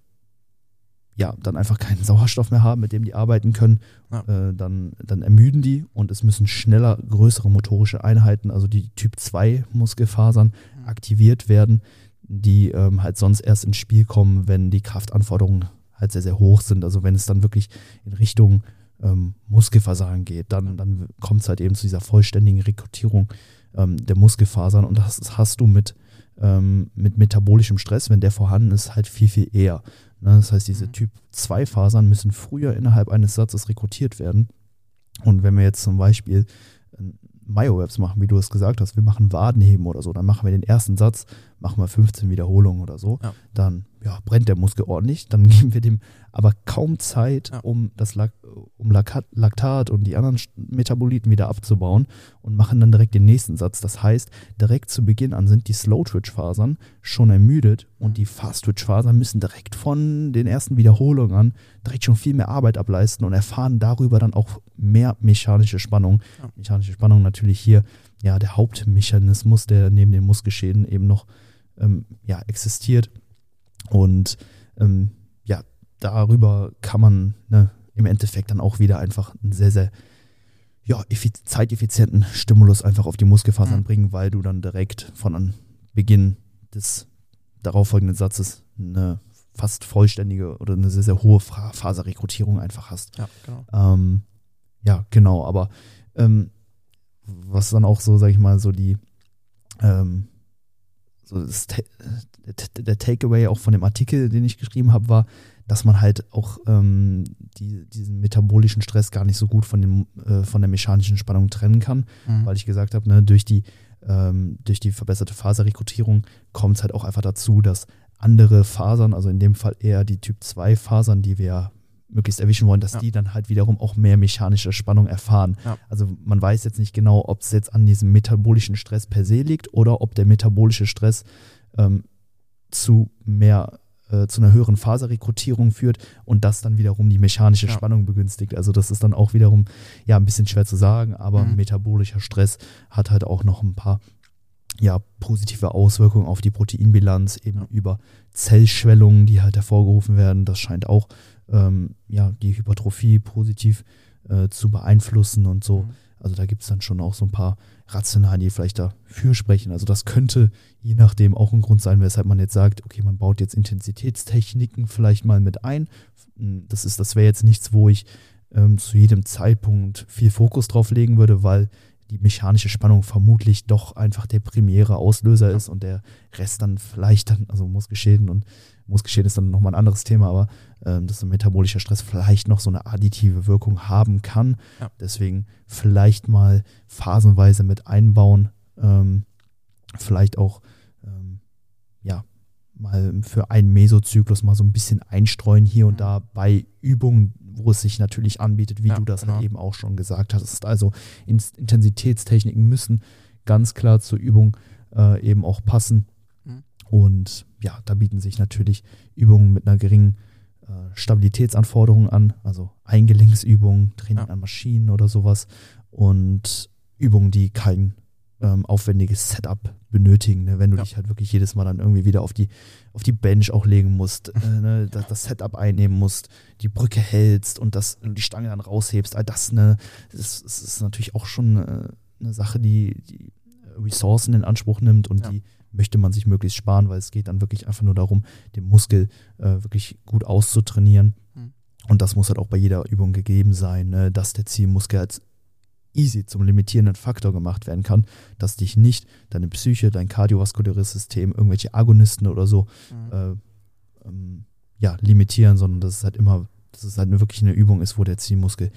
ja, dann einfach keinen Sauerstoff mehr haben, mit dem die arbeiten können, ja. äh, dann, dann ermüden die und es müssen schneller größere motorische Einheiten, also die Typ 2 Muskelfasern, mhm. aktiviert werden, die ähm, halt sonst erst ins Spiel kommen, wenn die Kraftanforderungen halt sehr, sehr hoch sind. Also wenn es dann wirklich in Richtung ähm, Muskelversagen geht, dann, dann kommt es halt eben zu dieser vollständigen Rekrutierung ähm, der Muskelfasern und das hast du mit, ähm, mit metabolischem Stress, wenn der vorhanden ist, halt viel, viel eher. Ne? Das heißt, diese mhm. Typ 2 Fasern müssen früher innerhalb eines Satzes rekrutiert werden. Und wenn wir jetzt zum Beispiel Myo-Webs machen, wie du es gesagt hast, wir machen Wadenheben oder so, dann machen wir den ersten Satz, machen wir 15 Wiederholungen oder so, ja. dann ja, brennt der Muskel ordentlich, dann geben wir dem aber kaum Zeit, ja. um das Lak um Laktat und die anderen Metaboliten wieder abzubauen und machen dann direkt den nächsten Satz. Das heißt, direkt zu Beginn an sind die Slow-Twitch-Fasern schon ermüdet und die Fast-Twitch-Fasern müssen direkt von den ersten Wiederholungen an direkt schon viel mehr Arbeit ableisten und erfahren darüber dann auch mehr mechanische Spannung. Ja. Mechanische Spannung natürlich hier ja der Hauptmechanismus, der neben den Muskelschäden eben noch ähm, ja, existiert. Und ähm, ja, darüber kann man ne, im Endeffekt dann auch wieder einfach einen sehr, sehr ja, zeiteffizienten Stimulus einfach auf die Muskelfasern mhm. bringen, weil du dann direkt von Beginn des darauffolgenden Satzes eine fast vollständige oder eine sehr, sehr hohe Faserrekrutierung einfach hast. Ja, genau. Ähm, ja, genau, aber ähm, was dann auch so, sag ich mal, so die ähm, so das, der Takeaway auch von dem Artikel, den ich geschrieben habe, war, dass man halt auch ähm, die, diesen metabolischen Stress gar nicht so gut von, dem, äh, von der mechanischen Spannung trennen kann, mhm. weil ich gesagt habe, ne, durch, die, ähm, durch die verbesserte Faserrekrutierung kommt es halt auch einfach dazu, dass andere Fasern, also in dem Fall eher die Typ 2 Fasern, die wir möglichst erwischen wollen, dass ja. die dann halt wiederum auch mehr mechanische Spannung erfahren. Ja. Also man weiß jetzt nicht genau, ob es jetzt an diesem metabolischen Stress per se liegt oder ob der metabolische Stress ähm, zu mehr äh, zu einer höheren Faserrekrutierung führt und das dann wiederum die mechanische ja. Spannung begünstigt. Also das ist dann auch wiederum ja ein bisschen schwer zu sagen, aber mhm. metabolischer Stress hat halt auch noch ein paar ja, positive Auswirkungen auf die Proteinbilanz, eben über Zellschwellungen, die halt hervorgerufen werden. Das scheint auch ähm, ja, die Hypertrophie positiv äh, zu beeinflussen und so. Mhm. Also da gibt es dann schon auch so ein paar Rationalen, die vielleicht dafür sprechen. Also das könnte je nachdem auch ein Grund sein, weshalb man jetzt sagt, okay, man baut jetzt Intensitätstechniken vielleicht mal mit ein. Das ist, das wäre jetzt nichts, wo ich ähm, zu jedem Zeitpunkt viel Fokus drauf legen würde, weil die mechanische Spannung vermutlich doch einfach der primäre Auslöser ist und der Rest dann vielleicht dann, also Muskelschäden und Muskelschäden ist dann nochmal ein anderes Thema, aber ähm, dass metabolischer Stress vielleicht noch so eine additive Wirkung haben kann. Ja. Deswegen vielleicht mal phasenweise mit einbauen, ähm, vielleicht auch ähm, ja, mal für einen Mesozyklus mal so ein bisschen einstreuen hier und mhm. da bei Übungen, wo es sich natürlich anbietet, wie ja, du das genau. halt eben auch schon gesagt hast. Also Intensitätstechniken müssen ganz klar zur Übung äh, eben auch passen. Und ja, da bieten sich natürlich Übungen mit einer geringen äh, Stabilitätsanforderung an, also Eingelenksübungen, Training ja. an Maschinen oder sowas und Übungen, die kein ähm, aufwendiges Setup benötigen, ne? wenn du ja. dich halt wirklich jedes Mal dann irgendwie wieder auf die, auf die Bench auch legen musst, äh, ne? das, das, Setup einnehmen musst, die Brücke hältst und das, die Stange dann raushebst, all das, ne, das, das ist natürlich auch schon äh, eine Sache, die, die Ressourcen in Anspruch nimmt und ja. die möchte man sich möglichst sparen, weil es geht dann wirklich einfach nur darum, den Muskel äh, wirklich gut auszutrainieren. Mhm. Und das muss halt auch bei jeder Übung gegeben sein, ne? dass der Zielmuskel als easy zum limitierenden Faktor gemacht werden kann, dass dich nicht deine Psyche, dein kardiovaskuläres System, irgendwelche Agonisten oder so mhm. äh, ähm, ja, limitieren, sondern dass es halt immer, dass es halt wirklich eine Übung ist, wo der Zielmuskel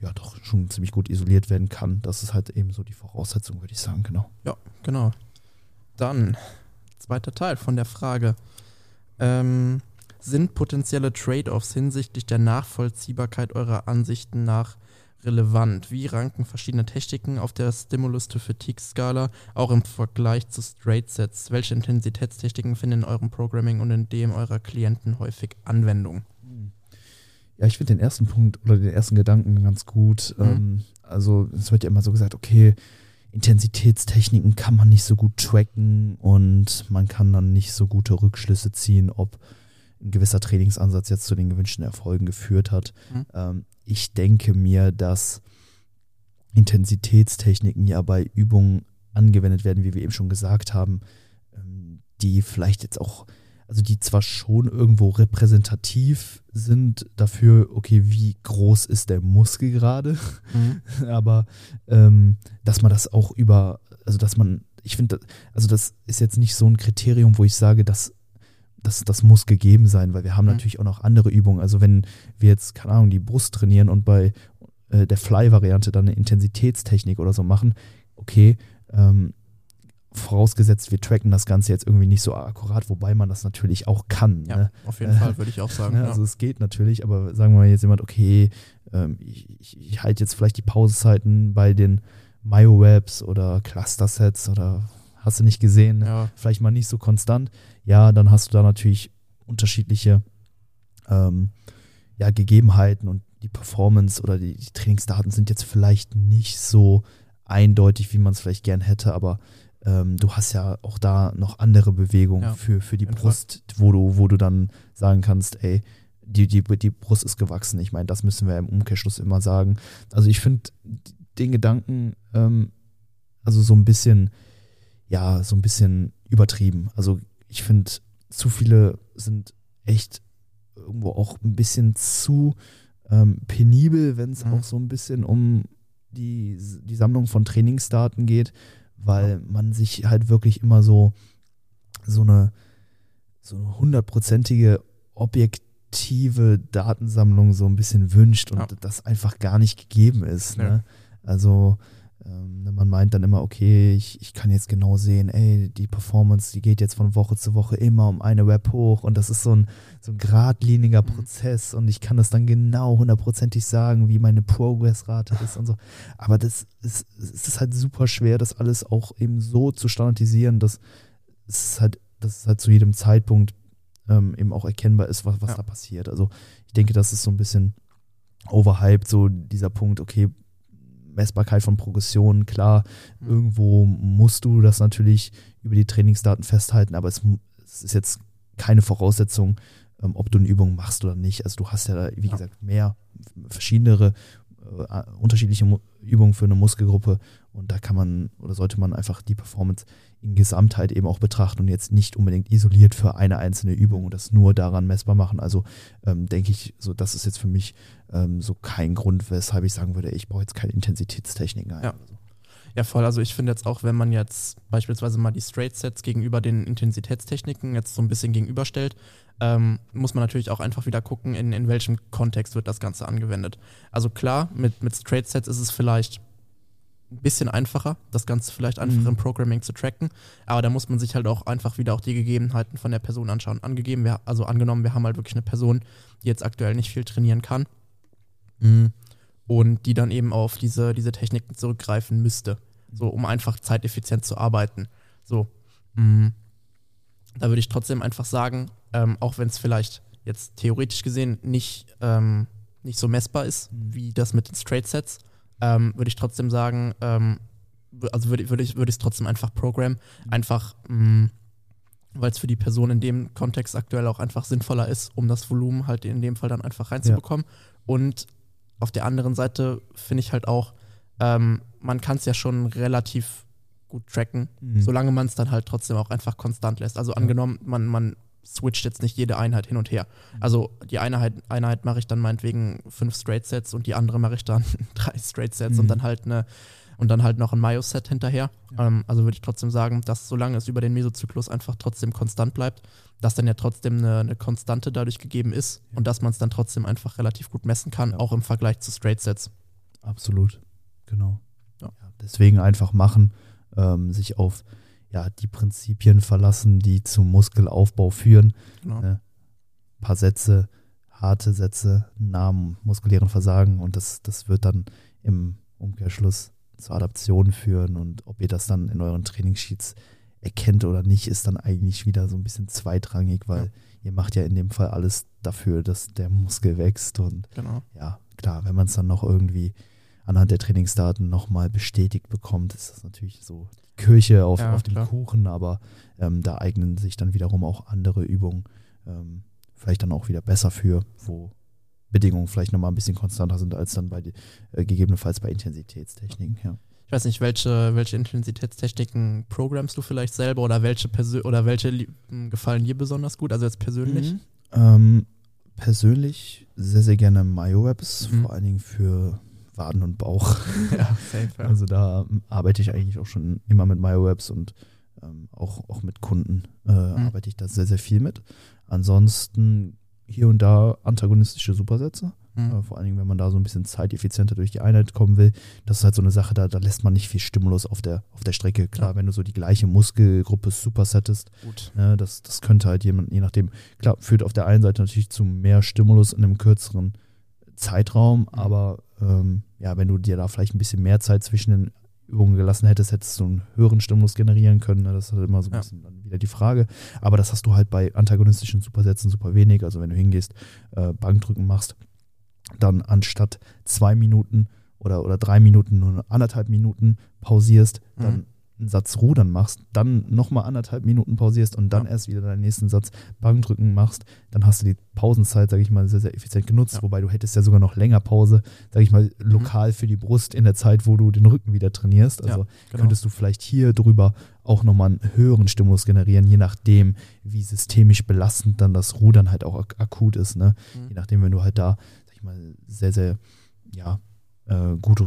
ja doch schon ziemlich gut isoliert werden kann. Das ist halt eben so die Voraussetzung, würde ich sagen, genau. Ja, genau. Dann, zweiter Teil von der Frage. Ähm, sind potenzielle Trade-offs hinsichtlich der Nachvollziehbarkeit eurer Ansichten nach relevant? Wie ranken verschiedene Techniken auf der Stimulus-to-Fatigue-Skala auch im Vergleich zu Straight-Sets? Welche Intensitätstechniken finden in eurem Programming und in dem eurer Klienten häufig Anwendung? Ja, ich finde den ersten Punkt oder den ersten Gedanken ganz gut. Mhm. Ähm, also es wird ja immer so gesagt, okay, Intensitätstechniken kann man nicht so gut tracken und man kann dann nicht so gute Rückschlüsse ziehen, ob ein gewisser Trainingsansatz jetzt zu den gewünschten Erfolgen geführt hat. Mhm. Ähm, ich denke mir, dass Intensitätstechniken ja bei Übungen angewendet werden, wie wir eben schon gesagt haben, ähm, die vielleicht jetzt auch, also die zwar schon irgendwo repräsentativ sind dafür, okay, wie groß ist der Muskel gerade, mhm. aber ähm, dass man das auch über, also dass man, ich finde, also das ist jetzt nicht so ein Kriterium, wo ich sage, dass das, das muss gegeben sein, weil wir haben mhm. natürlich auch noch andere Übungen. Also wenn wir jetzt, keine Ahnung, die Brust trainieren und bei äh, der Fly-Variante dann eine Intensitätstechnik oder so machen, okay, ähm, vorausgesetzt, wir tracken das Ganze jetzt irgendwie nicht so akkurat, wobei man das natürlich auch kann. Ja, ne? auf jeden äh, Fall, würde ich auch sagen. Ne? Also es geht natürlich, aber sagen wir mal jetzt jemand, okay, ähm, ich, ich, ich halte jetzt vielleicht die Pausezeiten bei den Myowebs oder Cluster-Sets oder hast du nicht gesehen, ne? ja. vielleicht mal nicht so konstant ja, dann hast du da natürlich unterschiedliche ähm, ja, Gegebenheiten und die Performance oder die, die, Trainingsdaten sind jetzt vielleicht nicht so eindeutig, wie man es vielleicht gern hätte, aber ähm, du hast ja auch da noch andere Bewegungen ja, für, für die Brust, wo du, wo du dann sagen kannst, ey, die, die, die Brust ist gewachsen. Ich meine, das müssen wir im Umkehrschluss immer sagen. Also ich finde den Gedanken, ähm, also so ein bisschen, ja, so ein bisschen übertrieben. Also ich finde, zu viele sind echt irgendwo auch ein bisschen zu ähm, penibel, wenn es mhm. auch so ein bisschen um die, die Sammlung von Trainingsdaten geht, weil man sich halt wirklich immer so, so eine so eine hundertprozentige objektive Datensammlung so ein bisschen wünscht und ja. das einfach gar nicht gegeben ist. Ja. Ne? Also man meint dann immer, okay, ich, ich kann jetzt genau sehen, ey, die Performance, die geht jetzt von Woche zu Woche immer um eine Web hoch und das ist so ein, so ein geradliniger mhm. Prozess und ich kann das dann genau hundertprozentig sagen, wie meine Progress-Rate ist und so. Aber das ist, es ist halt super schwer, das alles auch eben so zu standardisieren, dass es halt, dass es halt zu jedem Zeitpunkt ähm, eben auch erkennbar ist, was, was ja. da passiert. Also ich denke, das ist so ein bisschen overhyped, so dieser Punkt, okay, Messbarkeit von Progressionen, klar, mhm. irgendwo musst du das natürlich über die Trainingsdaten festhalten, aber es, es ist jetzt keine Voraussetzung, ähm, ob du eine Übung machst oder nicht. Also du hast ja da, wie ja. gesagt, mehr verschiedene äh, unterschiedliche Mu Übungen für eine Muskelgruppe und da kann man oder sollte man einfach die Performance in Gesamtheit eben auch betrachten und jetzt nicht unbedingt isoliert für eine einzelne Übung und das nur daran messbar machen. Also ähm, denke ich, so das ist jetzt für mich ähm, so kein Grund, weshalb ich sagen würde, ich brauche jetzt keine Intensitätstechniken. Ja. So. Ja, voll. Also ich finde jetzt auch, wenn man jetzt beispielsweise mal die Straight Sets gegenüber den Intensitätstechniken jetzt so ein bisschen gegenüberstellt, ähm, muss man natürlich auch einfach wieder gucken, in, in welchem Kontext wird das Ganze angewendet. Also klar, mit, mit Straight Sets ist es vielleicht ein bisschen einfacher, das Ganze vielleicht einfach mhm. im Programming zu tracken, aber da muss man sich halt auch einfach wieder auch die Gegebenheiten von der Person anschauen. Angegeben, wir, also angenommen, wir haben halt wirklich eine Person, die jetzt aktuell nicht viel trainieren kann. Mhm und die dann eben auf diese, diese Techniken zurückgreifen müsste, so um einfach zeiteffizient zu arbeiten. So, mh. Mm, da würde ich trotzdem einfach sagen, ähm, auch wenn es vielleicht jetzt theoretisch gesehen nicht, ähm, nicht so messbar ist, mhm. wie das mit den Straight Sets, ähm, würde ich trotzdem sagen, ähm, also würde würd ich es würd trotzdem einfach programmen, mhm. einfach mm, weil es für die Person in dem Kontext aktuell auch einfach sinnvoller ist, um das Volumen halt in dem Fall dann einfach reinzubekommen. Ja. Und auf der anderen Seite finde ich halt auch, ähm, man kann es ja schon relativ gut tracken, mhm. solange man es dann halt trotzdem auch einfach konstant lässt. Also angenommen, man, man switcht jetzt nicht jede Einheit hin und her. Mhm. Also die Einheit, Einheit mache ich dann meinetwegen fünf Straight Sets und die andere mache ich dann drei Straight Sets mhm. und dann halt eine und dann halt noch ein Mayo-Set hinterher. Ja. Ähm, also würde ich trotzdem sagen, dass solange es über den Mesozyklus einfach trotzdem konstant bleibt, dass dann ja trotzdem eine, eine Konstante dadurch gegeben ist ja. und dass man es dann trotzdem einfach relativ gut messen kann, ja. auch im Vergleich zu Straight Sets. Absolut, genau. deswegen einfach machen, ähm, sich auf ja, die Prinzipien verlassen, die zum Muskelaufbau führen. Genau. Ne? Ein paar Sätze, harte Sätze, Namen, muskulären Versagen und das, das wird dann im Umkehrschluss zur Adaption führen und ob ihr das dann in euren Trainingssheets erkennt oder nicht, ist dann eigentlich wieder so ein bisschen zweitrangig, weil ja. ihr macht ja in dem Fall alles dafür, dass der Muskel wächst und genau. ja, klar, wenn man es dann noch irgendwie anhand der Trainingsdaten nochmal bestätigt bekommt, ist das natürlich so Kirche auf, ja, auf dem klar. Kuchen, aber ähm, da eignen sich dann wiederum auch andere Übungen ähm, vielleicht dann auch wieder besser für, wo Bedingungen vielleicht nochmal ein bisschen konstanter sind als dann bei äh, gegebenenfalls bei Intensitätstechniken. Ja. Ich weiß nicht, welche, welche Intensitätstechniken programmst du vielleicht selber oder welche Persö oder welche gefallen dir besonders gut? Also jetzt persönlich? Mhm. Ähm, persönlich sehr, sehr gerne MyoWebs, mhm. vor allen Dingen für Waden und Bauch. Ja, safe, ja. Also da ähm, arbeite ich eigentlich auch schon immer mit MyoWebs und ähm, auch, auch mit Kunden äh, mhm. arbeite ich da sehr, sehr viel mit. Ansonsten hier und da antagonistische Supersätze. Mhm. Vor allen Dingen, wenn man da so ein bisschen zeiteffizienter durch die Einheit kommen will. Das ist halt so eine Sache, da, da lässt man nicht viel Stimulus auf der, auf der Strecke. Klar, ja. wenn du so die gleiche Muskelgruppe supersettest, ne, das, das könnte halt jemand, je nachdem, klar, führt auf der einen Seite natürlich zu mehr Stimulus in einem kürzeren Zeitraum, mhm. aber ähm, ja, wenn du dir da vielleicht ein bisschen mehr Zeit zwischen den Übungen gelassen hättest, hättest du einen höheren Stimulus generieren können. Ne? Das ist halt immer so ein ja. bisschen dann wieder die Frage. Aber das hast du halt bei antagonistischen Supersätzen super wenig. Also wenn du hingehst, äh, Bankdrücken machst, dann anstatt zwei Minuten oder, oder drei Minuten nur anderthalb Minuten pausierst, dann mhm einen Satz Rudern machst, dann nochmal anderthalb Minuten pausierst und dann ja. erst wieder deinen nächsten Satz Bankdrücken machst, dann hast du die Pausenzeit, sage ich mal, sehr, sehr effizient genutzt. Ja. Wobei du hättest ja sogar noch länger Pause, sage ich mal, mhm. lokal mhm. für die Brust in der Zeit, wo du den Rücken wieder trainierst. Also ja, genau. könntest du vielleicht hier drüber auch nochmal einen höheren Stimulus generieren, je nachdem, wie systemisch belastend dann das Rudern halt auch ak akut ist. Ne? Mhm. Je nachdem, wenn du halt da, sag ich mal, sehr, sehr, ja, äh, gut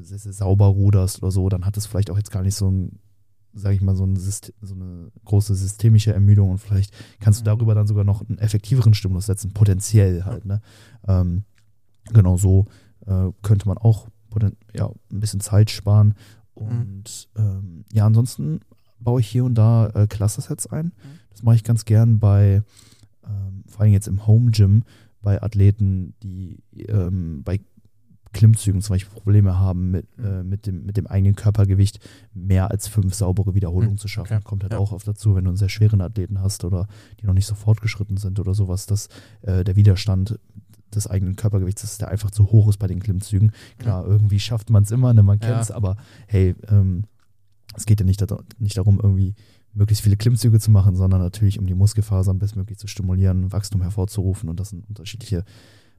sehr, sehr sauber ruderst oder so, dann hat es vielleicht auch jetzt gar nicht so ein, sage ich mal, so, ein System, so eine große systemische Ermüdung und vielleicht kannst du mhm. darüber dann sogar noch einen effektiveren Stimulus setzen, potenziell halt. Ne? Ähm, genau so äh, könnte man auch ja, ein bisschen Zeit sparen. Mhm. Und mhm. ähm, ja, ansonsten baue ich hier und da äh, Cluster-Sets ein. Mhm. Das mache ich ganz gern bei, ähm, vor allem jetzt im Home Gym, bei Athleten, die ähm, bei Klimmzügen zum Beispiel Probleme haben, mit, mhm. äh, mit, dem, mit dem eigenen Körpergewicht mehr als fünf saubere Wiederholungen mhm. zu schaffen. Okay. Kommt halt ja. auch oft dazu, wenn du einen sehr schweren Athleten hast oder die noch nicht so fortgeschritten sind oder sowas, dass äh, der Widerstand des eigenen Körpergewichts, dass der einfach zu hoch ist bei den Klimmzügen. Klar, ja. irgendwie schafft man es immer, ne, man kennt es, ja. aber hey, ähm, es geht ja nicht, da, nicht darum, irgendwie möglichst viele Klimmzüge zu machen, sondern natürlich, um die Muskelfasern bestmöglich zu stimulieren, Wachstum hervorzurufen und das sind unterschiedliche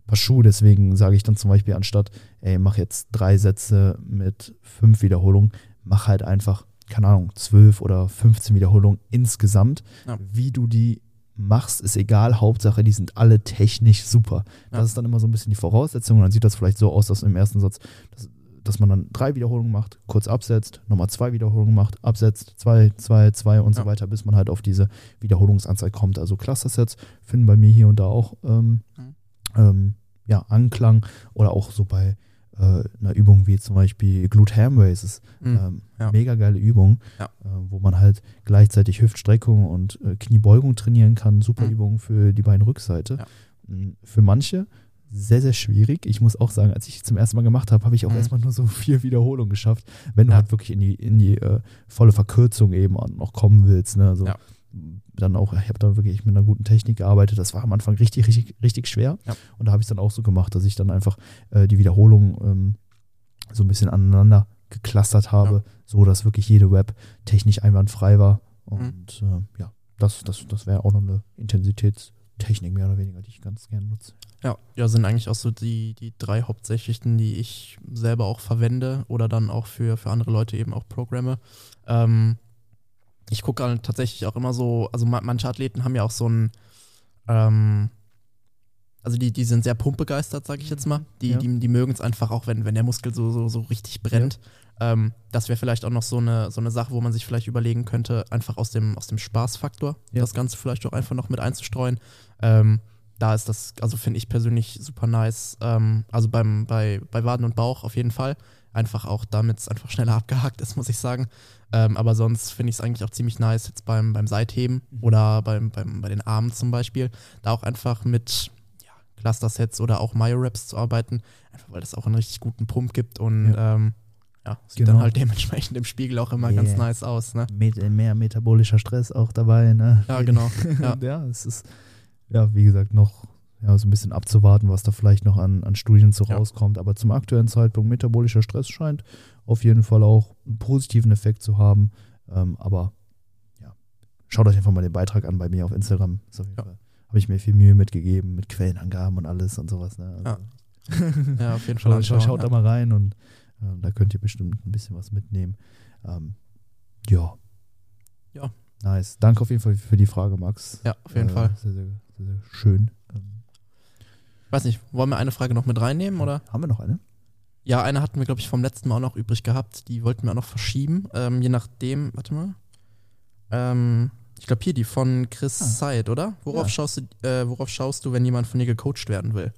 Paar Schuhe. Deswegen sage ich dann zum Beispiel anstatt, ey, mach jetzt drei Sätze mit fünf Wiederholungen, mach halt einfach, keine Ahnung, zwölf oder 15 Wiederholungen insgesamt. Ja. Wie du die machst, ist egal. Hauptsache, die sind alle technisch super. Ja. Das ist dann immer so ein bisschen die Voraussetzung. Und dann sieht das vielleicht so aus, dass im ersten Satz, dass, dass man dann drei Wiederholungen macht, kurz absetzt, nochmal zwei Wiederholungen macht, absetzt, zwei, zwei, zwei und ja. so weiter, bis man halt auf diese Wiederholungsanzahl kommt. Also Cluster-Sets finden bei mir hier und da auch ähm, mhm. Ähm, ja, Anklang oder auch so bei äh, einer Übung wie zum Beispiel Glute Ham Raises. Mhm. Ähm, ja. Mega geile Übung, ja. äh, wo man halt gleichzeitig Hüftstreckung und äh, Kniebeugung trainieren kann. Super mhm. Übung für die Beinrückseite. Ja. Mhm. Für manche sehr, sehr schwierig. Ich muss auch sagen, als ich zum ersten Mal gemacht habe, habe ich auch mhm. erstmal nur so vier Wiederholungen geschafft, wenn du halt wirklich in die, in die äh, volle Verkürzung eben noch kommen willst. Ne? Also, dann auch, ich habe da wirklich mit einer guten Technik gearbeitet. Das war am Anfang richtig, richtig, richtig schwer. Ja. Und da habe ich es dann auch so gemacht, dass ich dann einfach äh, die Wiederholung ähm, so ein bisschen aneinander geklustert habe, ja. so dass wirklich jede Web technisch einwandfrei war. Und mhm. äh, ja, das, das, das wäre auch noch eine Intensitätstechnik mehr oder weniger, die ich ganz gerne nutze. Ja, ja, sind eigentlich auch so die, die drei hauptsächlichen, die ich selber auch verwende oder dann auch für, für andere Leute eben auch programme. Ähm, ich gucke halt tatsächlich auch immer so, also manche Athleten haben ja auch so ein, ähm, also die, die sind sehr pumpbegeistert, sage ich jetzt mal. Die, ja. die, die mögen es einfach auch, wenn, wenn der Muskel so, so, so richtig brennt. Ja. Ähm, das wäre vielleicht auch noch so eine, so eine Sache, wo man sich vielleicht überlegen könnte, einfach aus dem, aus dem Spaßfaktor ja. das Ganze vielleicht auch einfach noch mit einzustreuen. Ähm, da ist das, also finde ich persönlich super nice. Ähm, also beim, bei, bei Waden und Bauch auf jeden Fall. Einfach auch, damit es einfach schneller abgehakt ist, muss ich sagen. Ähm, aber sonst finde ich es eigentlich auch ziemlich nice, jetzt beim, beim Seitheben mhm. oder beim, beim, bei den Armen zum Beispiel, da auch einfach mit ja, Cluster-Sets oder auch Myo-Raps zu arbeiten, einfach weil das auch einen richtig guten Pump gibt und ja. Ähm, ja, sieht genau. dann halt dementsprechend im Spiegel auch immer yeah. ganz nice aus. Ne? Met mehr metabolischer Stress auch dabei. Ne? Ja, genau. Ja. ja, es ist, ja, wie gesagt, noch ja, so ein bisschen abzuwarten, was da vielleicht noch an, an Studien so ja. rauskommt. Aber zum aktuellen Zeitpunkt metabolischer Stress scheint auf jeden Fall auch einen positiven Effekt zu haben. Ähm, aber ja, schaut euch einfach mal den Beitrag an bei mir auf Instagram. Ja. Habe ich mir viel Mühe mitgegeben, mit Quellenangaben und alles und sowas. Ne? Also, ja. ja. auf jeden Fall. Schaut, schaut da mal rein und ähm, da könnt ihr bestimmt ein bisschen was mitnehmen. Ähm, ja. Ja. Nice. Danke auf jeden Fall für die Frage, Max. Ja, auf jeden äh, Fall. Sehr, sehr, sehr, sehr schön. Ähm, weiß nicht, wollen wir eine Frage noch mit reinnehmen oder? Haben wir noch eine? Ja, eine hatten wir, glaube ich, vom letzten Mal auch noch übrig gehabt. Die wollten wir auch noch verschieben. Ähm, je nachdem, warte mal. Ähm, ich glaube hier die von Chris ah. Seid, oder? Worauf, ja. schaust du, äh, worauf schaust du, wenn jemand von dir gecoacht werden will?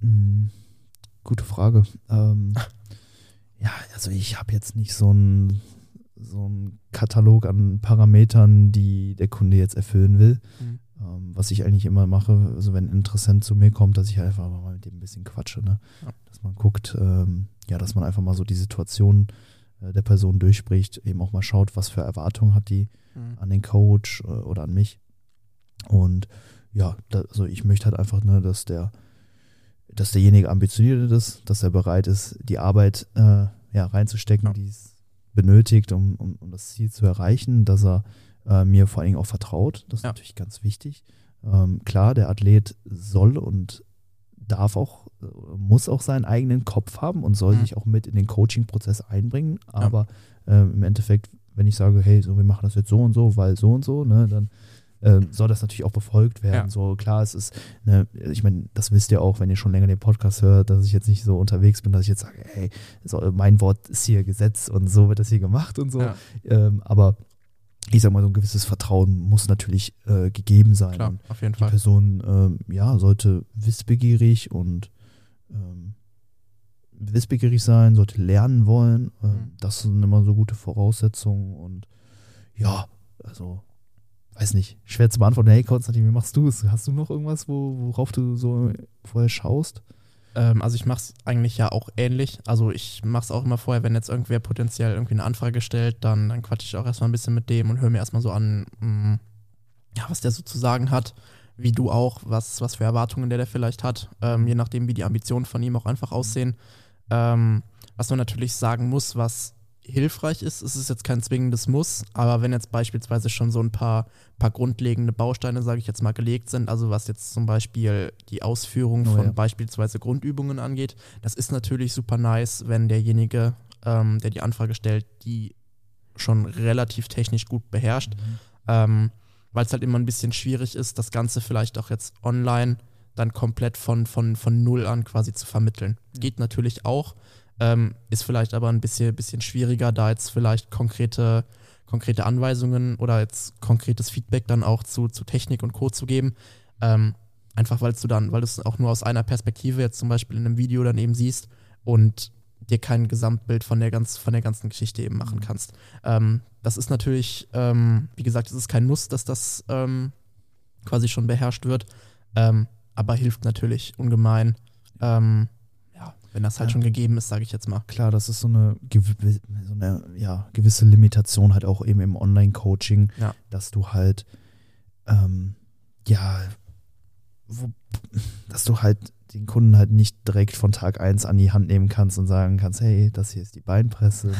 Hm, gute Frage. Ähm, ja, also ich habe jetzt nicht so einen so Katalog an Parametern, die der Kunde jetzt erfüllen will. Mhm. Ähm, was ich eigentlich immer mache, also wenn ein Interessent zu mir kommt, dass ich halt einfach mal mit dem ein bisschen quatsche, ne? Dass man guckt, ähm, ja, dass man einfach mal so die Situation äh, der Person durchspricht, eben auch mal schaut, was für Erwartungen hat die mhm. an den Coach äh, oder an mich. Und ja, da, also ich möchte halt einfach, ne, dass der, dass derjenige ambitioniert ist, dass er bereit ist, die Arbeit äh, ja, reinzustecken, ja. die es benötigt, um, um, um das Ziel zu erreichen, dass er äh, mir vor allen Dingen auch vertraut. Das ist ja. natürlich ganz wichtig. Ähm, klar, der Athlet soll und darf auch, äh, muss auch seinen eigenen Kopf haben und soll mhm. sich auch mit in den Coaching-Prozess einbringen. Aber ja. äh, im Endeffekt, wenn ich sage, hey, so wir machen das jetzt so und so, weil so und so, ne, dann äh, soll das natürlich auch befolgt werden. Ja. So klar, es ist, ne, ich meine, das wisst ihr auch, wenn ihr schon länger den Podcast hört, dass ich jetzt nicht so unterwegs bin, dass ich jetzt sage, hey, so, mein Wort ist hier Gesetz und so wird das hier gemacht und so. Ja. Ähm, aber ich sag mal, so ein gewisses Vertrauen muss natürlich äh, gegeben sein. Klar, auf jeden die Fall. Die Person, ähm, ja, sollte wissbegierig und ähm, wissbegierig sein, sollte lernen wollen. Ähm, mhm. Das sind immer so gute Voraussetzungen und ja, also, weiß nicht, schwer zu beantworten. Hey, Konstantin, wie machst du es? Hast du noch irgendwas, wo, worauf du so vorher schaust? Ähm, also ich mache es eigentlich ja auch ähnlich. Also ich mache es auch immer vorher, wenn jetzt irgendwer potenziell irgendwie eine Anfrage stellt, dann, dann quatsche ich auch erstmal ein bisschen mit dem und höre mir erstmal so an, mh, mm, ja, was der so zu sagen hat, wie du auch, was, was für Erwartungen der, der vielleicht hat, ähm, je nachdem, wie die Ambitionen von ihm auch einfach aussehen. Ähm, was man natürlich sagen muss, was hilfreich ist. Es ist jetzt kein zwingendes Muss, aber wenn jetzt beispielsweise schon so ein paar, paar grundlegende Bausteine, sage ich jetzt mal, gelegt sind, also was jetzt zum Beispiel die Ausführung oh, von ja. beispielsweise Grundübungen angeht, das ist natürlich super nice, wenn derjenige, ähm, der die Anfrage stellt, die schon relativ technisch gut beherrscht, mhm. ähm, weil es halt immer ein bisschen schwierig ist, das Ganze vielleicht auch jetzt online dann komplett von, von, von Null an quasi zu vermitteln. Ja. Geht natürlich auch, ähm, ist vielleicht aber ein bisschen, bisschen schwieriger, da jetzt vielleicht konkrete, konkrete Anweisungen oder jetzt konkretes Feedback dann auch zu, zu Technik und Code zu geben. Ähm, einfach weil du dann, weil du es auch nur aus einer Perspektive jetzt zum Beispiel in einem Video dann eben siehst und dir kein Gesamtbild von der, ganz, von der ganzen Geschichte eben machen mhm. kannst. Ähm, das ist natürlich, ähm, wie gesagt, es ist kein Muss, dass das ähm, quasi schon beherrscht wird, ähm, aber hilft natürlich ungemein. Wenn das halt ja. schon gegeben ist, sage ich jetzt mal. Klar, das ist so eine, so eine ja, gewisse Limitation halt auch eben im Online-Coaching, ja. dass du halt, ähm, ja, wo, dass du halt den Kunden halt nicht direkt von Tag 1 an die Hand nehmen kannst und sagen kannst, hey, das hier ist die Beinpresse, ne?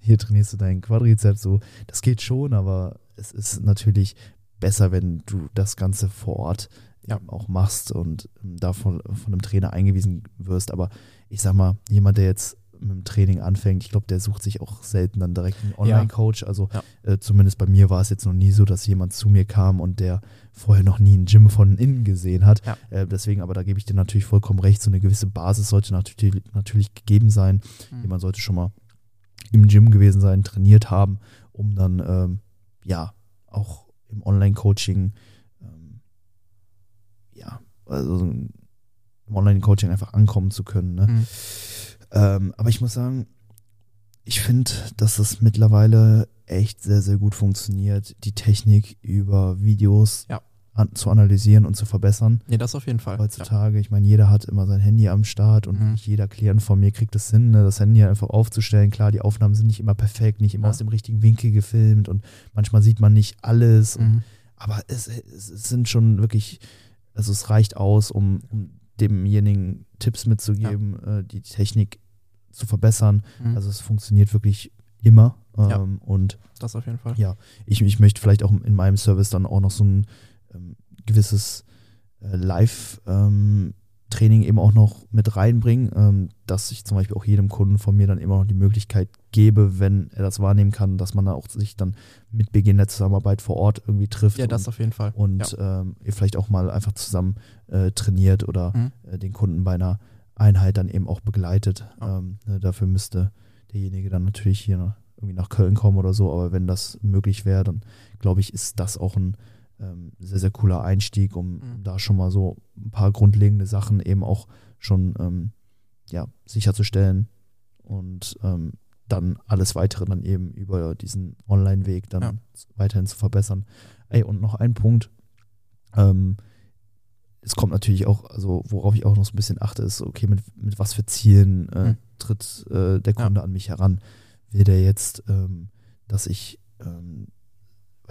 hier trainierst du deinen Quadrizeps, so. Das geht schon, aber es ist natürlich besser, wenn du das Ganze vor Ort ja. auch machst und ähm, davon von einem Trainer eingewiesen wirst. Aber ich sag mal, jemand, der jetzt mit dem Training anfängt, ich glaube, der sucht sich auch selten dann direkt einen Online-Coach. Also ja. äh, zumindest bei mir war es jetzt noch nie so, dass jemand zu mir kam und der vorher noch nie ein Gym von innen gesehen hat. Ja. Äh, deswegen, aber da gebe ich dir natürlich vollkommen recht, so eine gewisse Basis sollte natürlich, natürlich gegeben sein. Mhm. Jemand sollte schon mal im Gym gewesen sein, trainiert haben, um dann ähm, ja auch im Online-Coaching ja, also im Online-Coaching einfach ankommen zu können. Ne? Mhm. Ähm, aber ich muss sagen, ich finde, dass das mittlerweile echt sehr, sehr gut funktioniert, die Technik über Videos ja. an, zu analysieren und zu verbessern. Ja, das auf jeden Fall. Heutzutage, ja. ich meine, jeder hat immer sein Handy am Start und mhm. jeder Klient von mir kriegt es hin, ne, das Handy einfach aufzustellen. Klar, die Aufnahmen sind nicht immer perfekt, nicht immer ja. aus dem richtigen Winkel gefilmt und manchmal sieht man nicht alles. Mhm. Und, aber es, es, sind schon wirklich also es reicht aus, um, um demjenigen Tipps mitzugeben, ja. äh, die Technik zu verbessern. Mhm. Also es funktioniert wirklich immer. Ähm, ja, und das auf jeden Fall. Ja, ich, ich möchte vielleicht auch in meinem Service dann auch noch so ein ähm, gewisses äh, Live- ähm, Training eben auch noch mit reinbringen, ähm, dass ich zum Beispiel auch jedem Kunden von mir dann immer noch die Möglichkeit gebe, wenn er das wahrnehmen kann, dass man da auch sich dann mit Beginn der Zusammenarbeit vor Ort irgendwie trifft. Ja, das und, auf jeden Fall. Und ja. ähm, vielleicht auch mal einfach zusammen äh, trainiert oder mhm. äh, den Kunden bei einer Einheit dann eben auch begleitet. Ja. Ähm, ne, dafür müsste derjenige dann natürlich hier irgendwie nach Köln kommen oder so, aber wenn das möglich wäre, dann glaube ich, ist das auch ein ähm, sehr, sehr cooler Einstieg, um, mhm. da schon mal so ein paar grundlegende Sachen eben auch schon ähm, ja, sicherzustellen und ähm, dann alles weitere dann eben über diesen Online-Weg dann ja. weiterhin zu verbessern. Ey, und noch ein Punkt, ähm, es kommt natürlich auch, also worauf ich auch noch so ein bisschen achte, ist, okay, mit, mit was für Zielen äh, mhm. tritt äh, der Kunde ja. an mich heran? Will der jetzt, ähm, dass ich ähm,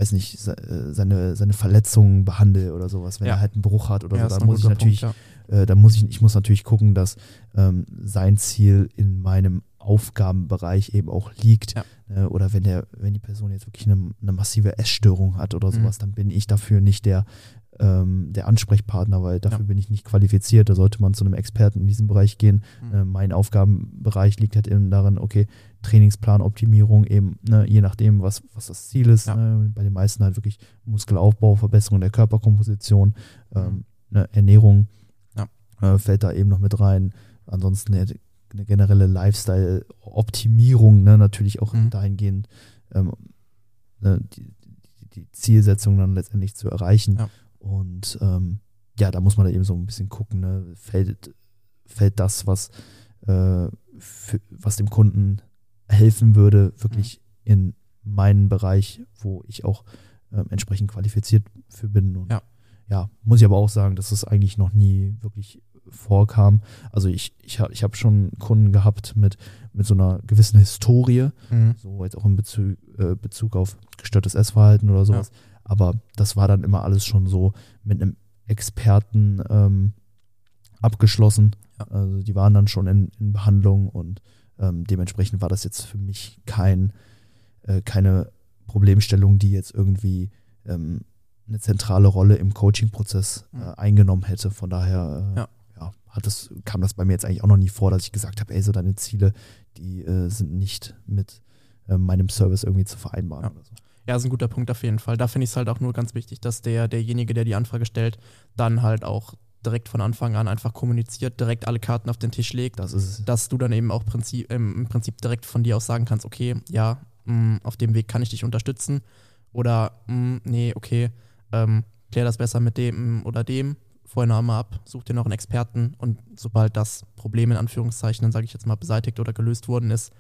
weiß nicht, äh, seine, seine Verletzungen behandle oder sowas, wenn ja. er halt einen Bruch hat oder ja, so, da muss ich natürlich, Punkt, ja. äh, da muss ich, ich muss natürlich gucken, dass ähm, sein Ziel in meinem Aufgabenbereich eben auch liegt. Äh, oder wenn der, wenn die Person jetzt wirklich eine, eine massive Essstörung hat oder sowas, mhm. dann bin ich dafür nicht der, ähm, der Ansprechpartner, weil dafür bin ich nicht qualifiziert. Da sollte man zu einem Experten in diesem Bereich gehen. Mhm. Äh, mein Aufgabenbereich liegt halt eben darin, okay, Trainingsplanoptimierung eben, ne, je nachdem, was, was das Ziel ist. Ja. Ne, bei den meisten halt wirklich Muskelaufbau, Verbesserung der Körperkomposition, ähm, mhm. ne, Ernährung ja. äh, fällt da eben noch mit rein. Ansonsten eine, eine generelle Lifestyle-Optimierung, ne, natürlich auch mhm. dahingehend ähm, ne, die, die, Zielsetzung dann letztendlich zu erreichen. Ja. Und ähm, ja, da muss man da eben so ein bisschen gucken, ne, fällt, fällt das, was, äh, für, was dem Kunden helfen würde, wirklich mhm. in meinen Bereich, wo ich auch äh, entsprechend qualifiziert für bin. Und ja. ja, muss ich aber auch sagen, dass das eigentlich noch nie wirklich vorkam. Also ich, ich habe ich hab schon Kunden gehabt mit, mit so einer gewissen Historie, mhm. so jetzt auch in Bezug, äh, Bezug auf gestörtes Essverhalten oder sowas. Ja. Aber das war dann immer alles schon so mit einem Experten ähm, abgeschlossen. Ja. Also die waren dann schon in, in Behandlung und Ähm, dementsprechend war das jetzt für mich kein, äh, keine Problemstellung, die jetzt irgendwie ähm, eine zentrale Rolle im Coaching-Prozess äh, Mhm. eingenommen hätte. Von daher äh, Ja. ja, hat das, kam das bei mir jetzt eigentlich auch noch nie vor, dass ich gesagt habe, ey, so deine Ziele, die äh, sind nicht mit äh, meinem Service irgendwie zu vereinbaren Ja. oder so. Ja, ist ein guter Punkt auf jeden Fall. Da finde ich es halt auch nur ganz wichtig, dass der, derjenige, der die Anfrage stellt, dann halt auch direkt von Anfang an einfach kommuniziert, direkt alle Karten auf den Tisch legt, Das dass du dann eben auch Prinzip, ähm, im Prinzip direkt von dir aus sagen kannst, okay, ja, mh, auf dem Weg kann ich dich unterstützen oder mh, nee, okay, ähm, klär das besser mit dem oder dem, vorher noch einmal ab, such dir noch einen Experten und sobald das Problem in Anführungszeichen, dann sage ich jetzt mal, beseitigt oder gelöst worden ist,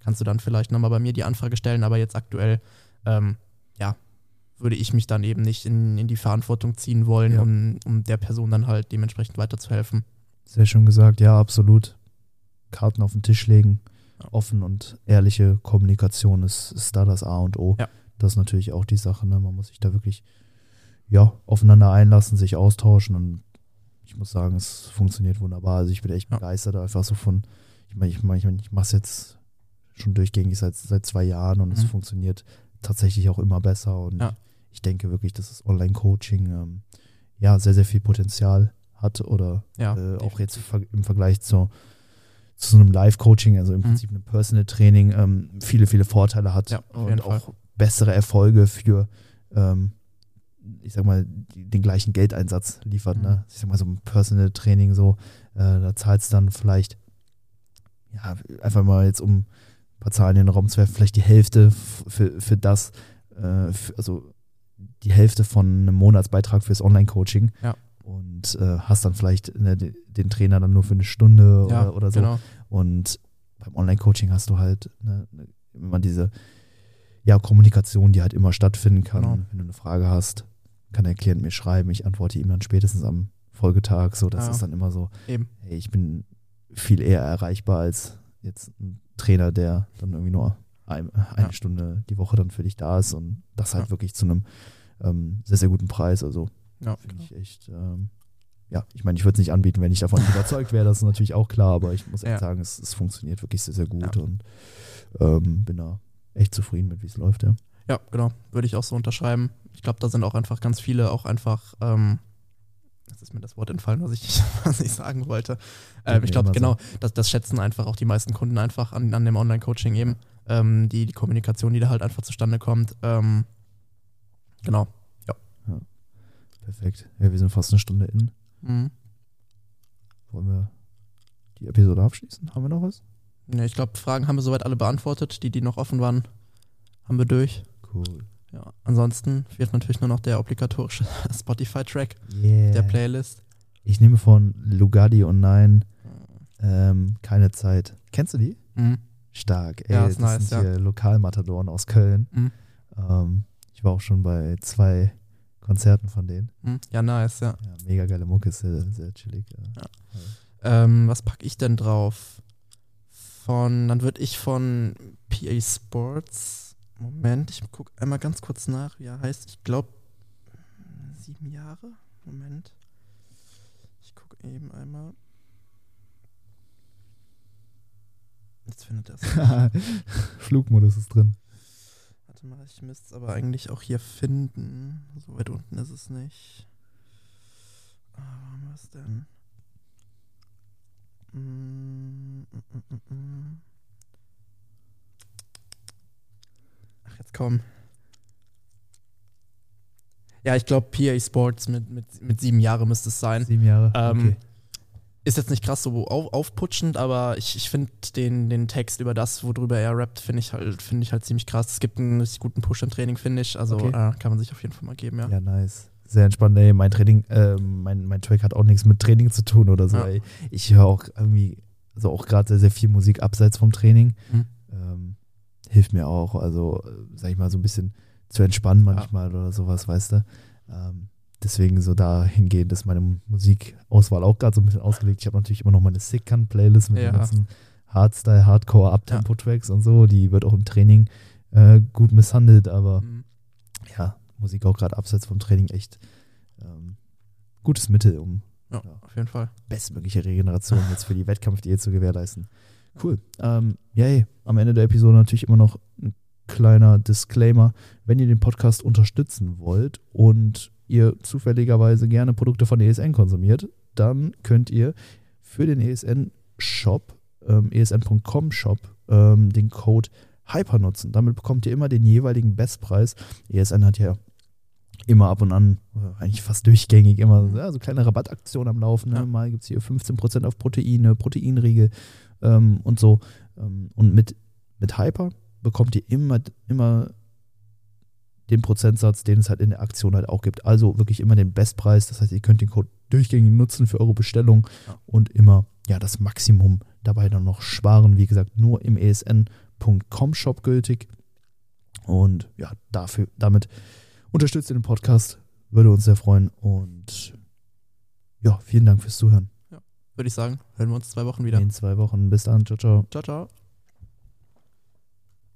kannst du dann vielleicht nochmal bei mir die Anfrage stellen, aber jetzt aktuell, ähm, ja, würde ich mich dann eben nicht in, in die Verantwortung ziehen wollen, Ja. um, um der Person dann halt dementsprechend weiterzuhelfen. Sehr schön gesagt, ja, absolut. Karten auf den Tisch legen, offen und ehrliche Kommunikation ist, ist da das A und O. Ja. Das ist natürlich auch die Sache, ne? Man muss sich da wirklich ja, aufeinander einlassen, sich austauschen und ich muss sagen, es funktioniert wunderbar. Also ich bin echt Ja. begeistert einfach so von, ich meine, ich, mein, ich, mein, ich mache es jetzt schon durchgängig seit, seit zwei Jahren und es Mhm. funktioniert tatsächlich auch immer besser und Ja. ich denke wirklich, dass das Online-Coaching ähm, ja sehr, sehr viel Potenzial hat oder Ja, äh, auch jetzt im Vergleich zu, zu so einem Live-Coaching, also im Mhm. Prinzip einem Personal-Training, ähm, viele, viele Vorteile hat Ja, und auch bessere Erfolge für, ähm, ich sag mal, den gleichen Geldeinsatz liefert. Mhm. Ne? Ich sag mal, so ein Personal-Training, so, äh, da zahlst du dann vielleicht, ja, einfach mal jetzt um ein paar Zahlen in den Raum zu werfen, vielleicht die Hälfte für, für das, äh, für, also die Hälfte von einem Monatsbeitrag fürs Online-Coaching. Ja. Und äh, hast dann vielleicht ne, de- den Trainer dann nur für eine Stunde ja, oder, oder so. Genau. Und beim Online-Coaching hast du halt ne, immer diese ja, Kommunikation, die halt immer stattfinden kann. Genau. Wenn du eine Frage hast, kann der Klient mir schreiben, ich antworte ihm dann spätestens am Folgetag. So, das Ja. ist dann immer so, Eben. hey, ich bin viel eher erreichbar als jetzt ein Trainer, der dann irgendwie nur ein, eine Ja. Stunde die Woche dann für dich da ist und das halt Ja. wirklich zu einem ähm, sehr, sehr guten Preis. Also Ja, finde genau. ich echt, ähm, ja, ich meine, ich würde es nicht anbieten, wenn ich davon nicht überzeugt wäre, das ist natürlich auch klar, aber ich muss echt sagen, es, es funktioniert wirklich sehr, sehr gut und ähm, bin da echt zufrieden mit, wie es läuft, ja. Ja, genau. Würde ich auch so unterschreiben. Ich glaube, da sind auch einfach ganz viele auch einfach, ähm, jetzt ist mir das Wort entfallen, was ich, was ich sagen wollte. Ähm, ich glaube, genau, das, das schätzen einfach auch die meisten Kunden einfach an, an dem Online-Coaching eben. Ähm, die, die Kommunikation, die da halt einfach zustande kommt. Ähm, genau. Perfekt. Ja, wir sind fast eine Stunde in. Mhm. Wollen wir die Episode abschließen? Haben wir noch was? Ja, ich glaube, Fragen haben wir soweit alle beantwortet. Die, die noch offen waren, haben wir durch. Cool. Ja, ansonsten fehlt natürlich nur noch der obligatorische Spotify-Track Yeah. der Playlist. Ich nehme von Lugardi und Nein ähm, keine Zeit. Kennst du die? Mhm. Stark. Ey, Ja, ist das nice, sind ja. hier Lokalmatadoren aus Köln. Mhm. Ähm, ich war auch schon bei zwei Konzerten von denen. Mhm. Ja, nice, ja. Ja, mega geile Mucke, sehr, sehr chillig. Ja. Ähm, was packe ich denn drauf? Von, dann würde ich von PA Sports. Moment, ich gucke einmal ganz kurz nach, wie er heißt. Ich glaube, sieben Jahre. Moment. Ich gucke eben einmal. Jetzt findet er es. Flugmodus ist drin. Warte mal, ich müsste es aber eigentlich auch hier finden. So weit unten ist es nicht. Ah, wo haben wir es denn? Mm, mm, mm, mm, mm. Ach, jetzt komm. Ja, ich glaube, PA Sports mit, mit, mit sieben Jahren müsste es sein. Sieben Jahre. Ähm, okay. Ist jetzt nicht krass so auf, aufputschend, aber ich, ich finde den, den Text über das, worüber er rappt, finde ich halt, finde ich halt ziemlich krass. Es gibt einen richtig guten Push im Training, finde ich. Also Okay. äh, kann man sich auf jeden Fall mal geben, ja. Ja, nice. Sehr entspannt. Ey, mein Training, ähm, mein, mein Track hat auch nichts mit Training zu tun oder so. Ja. Ey. Ich höre auch irgendwie, also auch gerade sehr, sehr viel Musik abseits vom Training. Mhm. Ähm, hilft mir auch, also, äh, sag ich mal, so ein bisschen zu entspannen manchmal oder sowas, weißt du. Ähm, deswegen so dahingehend ist meine Musikauswahl auch gerade so ein bisschen ausgelegt. Ich habe natürlich immer noch meine Sick-Playlist mit Ja. den ganzen Hardstyle, Hardcore, Uptempo-Tracks und so. Die wird auch im Training äh, gut misshandelt, aber Mhm. ja, Musik auch gerade abseits vom Training echt ähm, gutes Mittel, um ja, Ja. auf jeden Fall. bestmögliche Regeneration jetzt für die Wettkampfdiät zu gewährleisten. Cool. Ähm, yay. Am Ende der Episode natürlich immer noch ein kleiner Disclaimer. Wenn ihr den Podcast unterstützen wollt und ihr zufälligerweise gerne Produkte von ESN konsumiert, dann könnt ihr für den ESN-Shop, ähm, esn.com-Shop, ähm, den Code Hyper nutzen. Damit bekommt ihr immer den jeweiligen Bestpreis. ESN hat ja immer ab und an, eigentlich fast durchgängig, immer ja, so kleine Rabattaktionen am Laufen. Ne? Mal gibt es hier 15% auf Proteine, Proteinriegel ähm, und so. Ähm, und mit, mit Hyper bekommt ihr immer, immer den Prozentsatz, den es halt in der Aktion halt auch gibt. Also wirklich immer den Bestpreis. Das heißt, ihr könnt den Code durchgängig nutzen für eure Bestellung und immer ja das Maximum dabei dann noch sparen. Wie gesagt, nur im esn.com Shop gültig. Und ja, dafür, damit unterstützt ihr den Podcast. Würde uns sehr freuen. Und ja, vielen Dank fürs Zuhören. Würde ich sagen, hören wir uns zwei Wochen wieder. In zwei Wochen. Bis dann. Ciao, ciao. Ciao, ciao.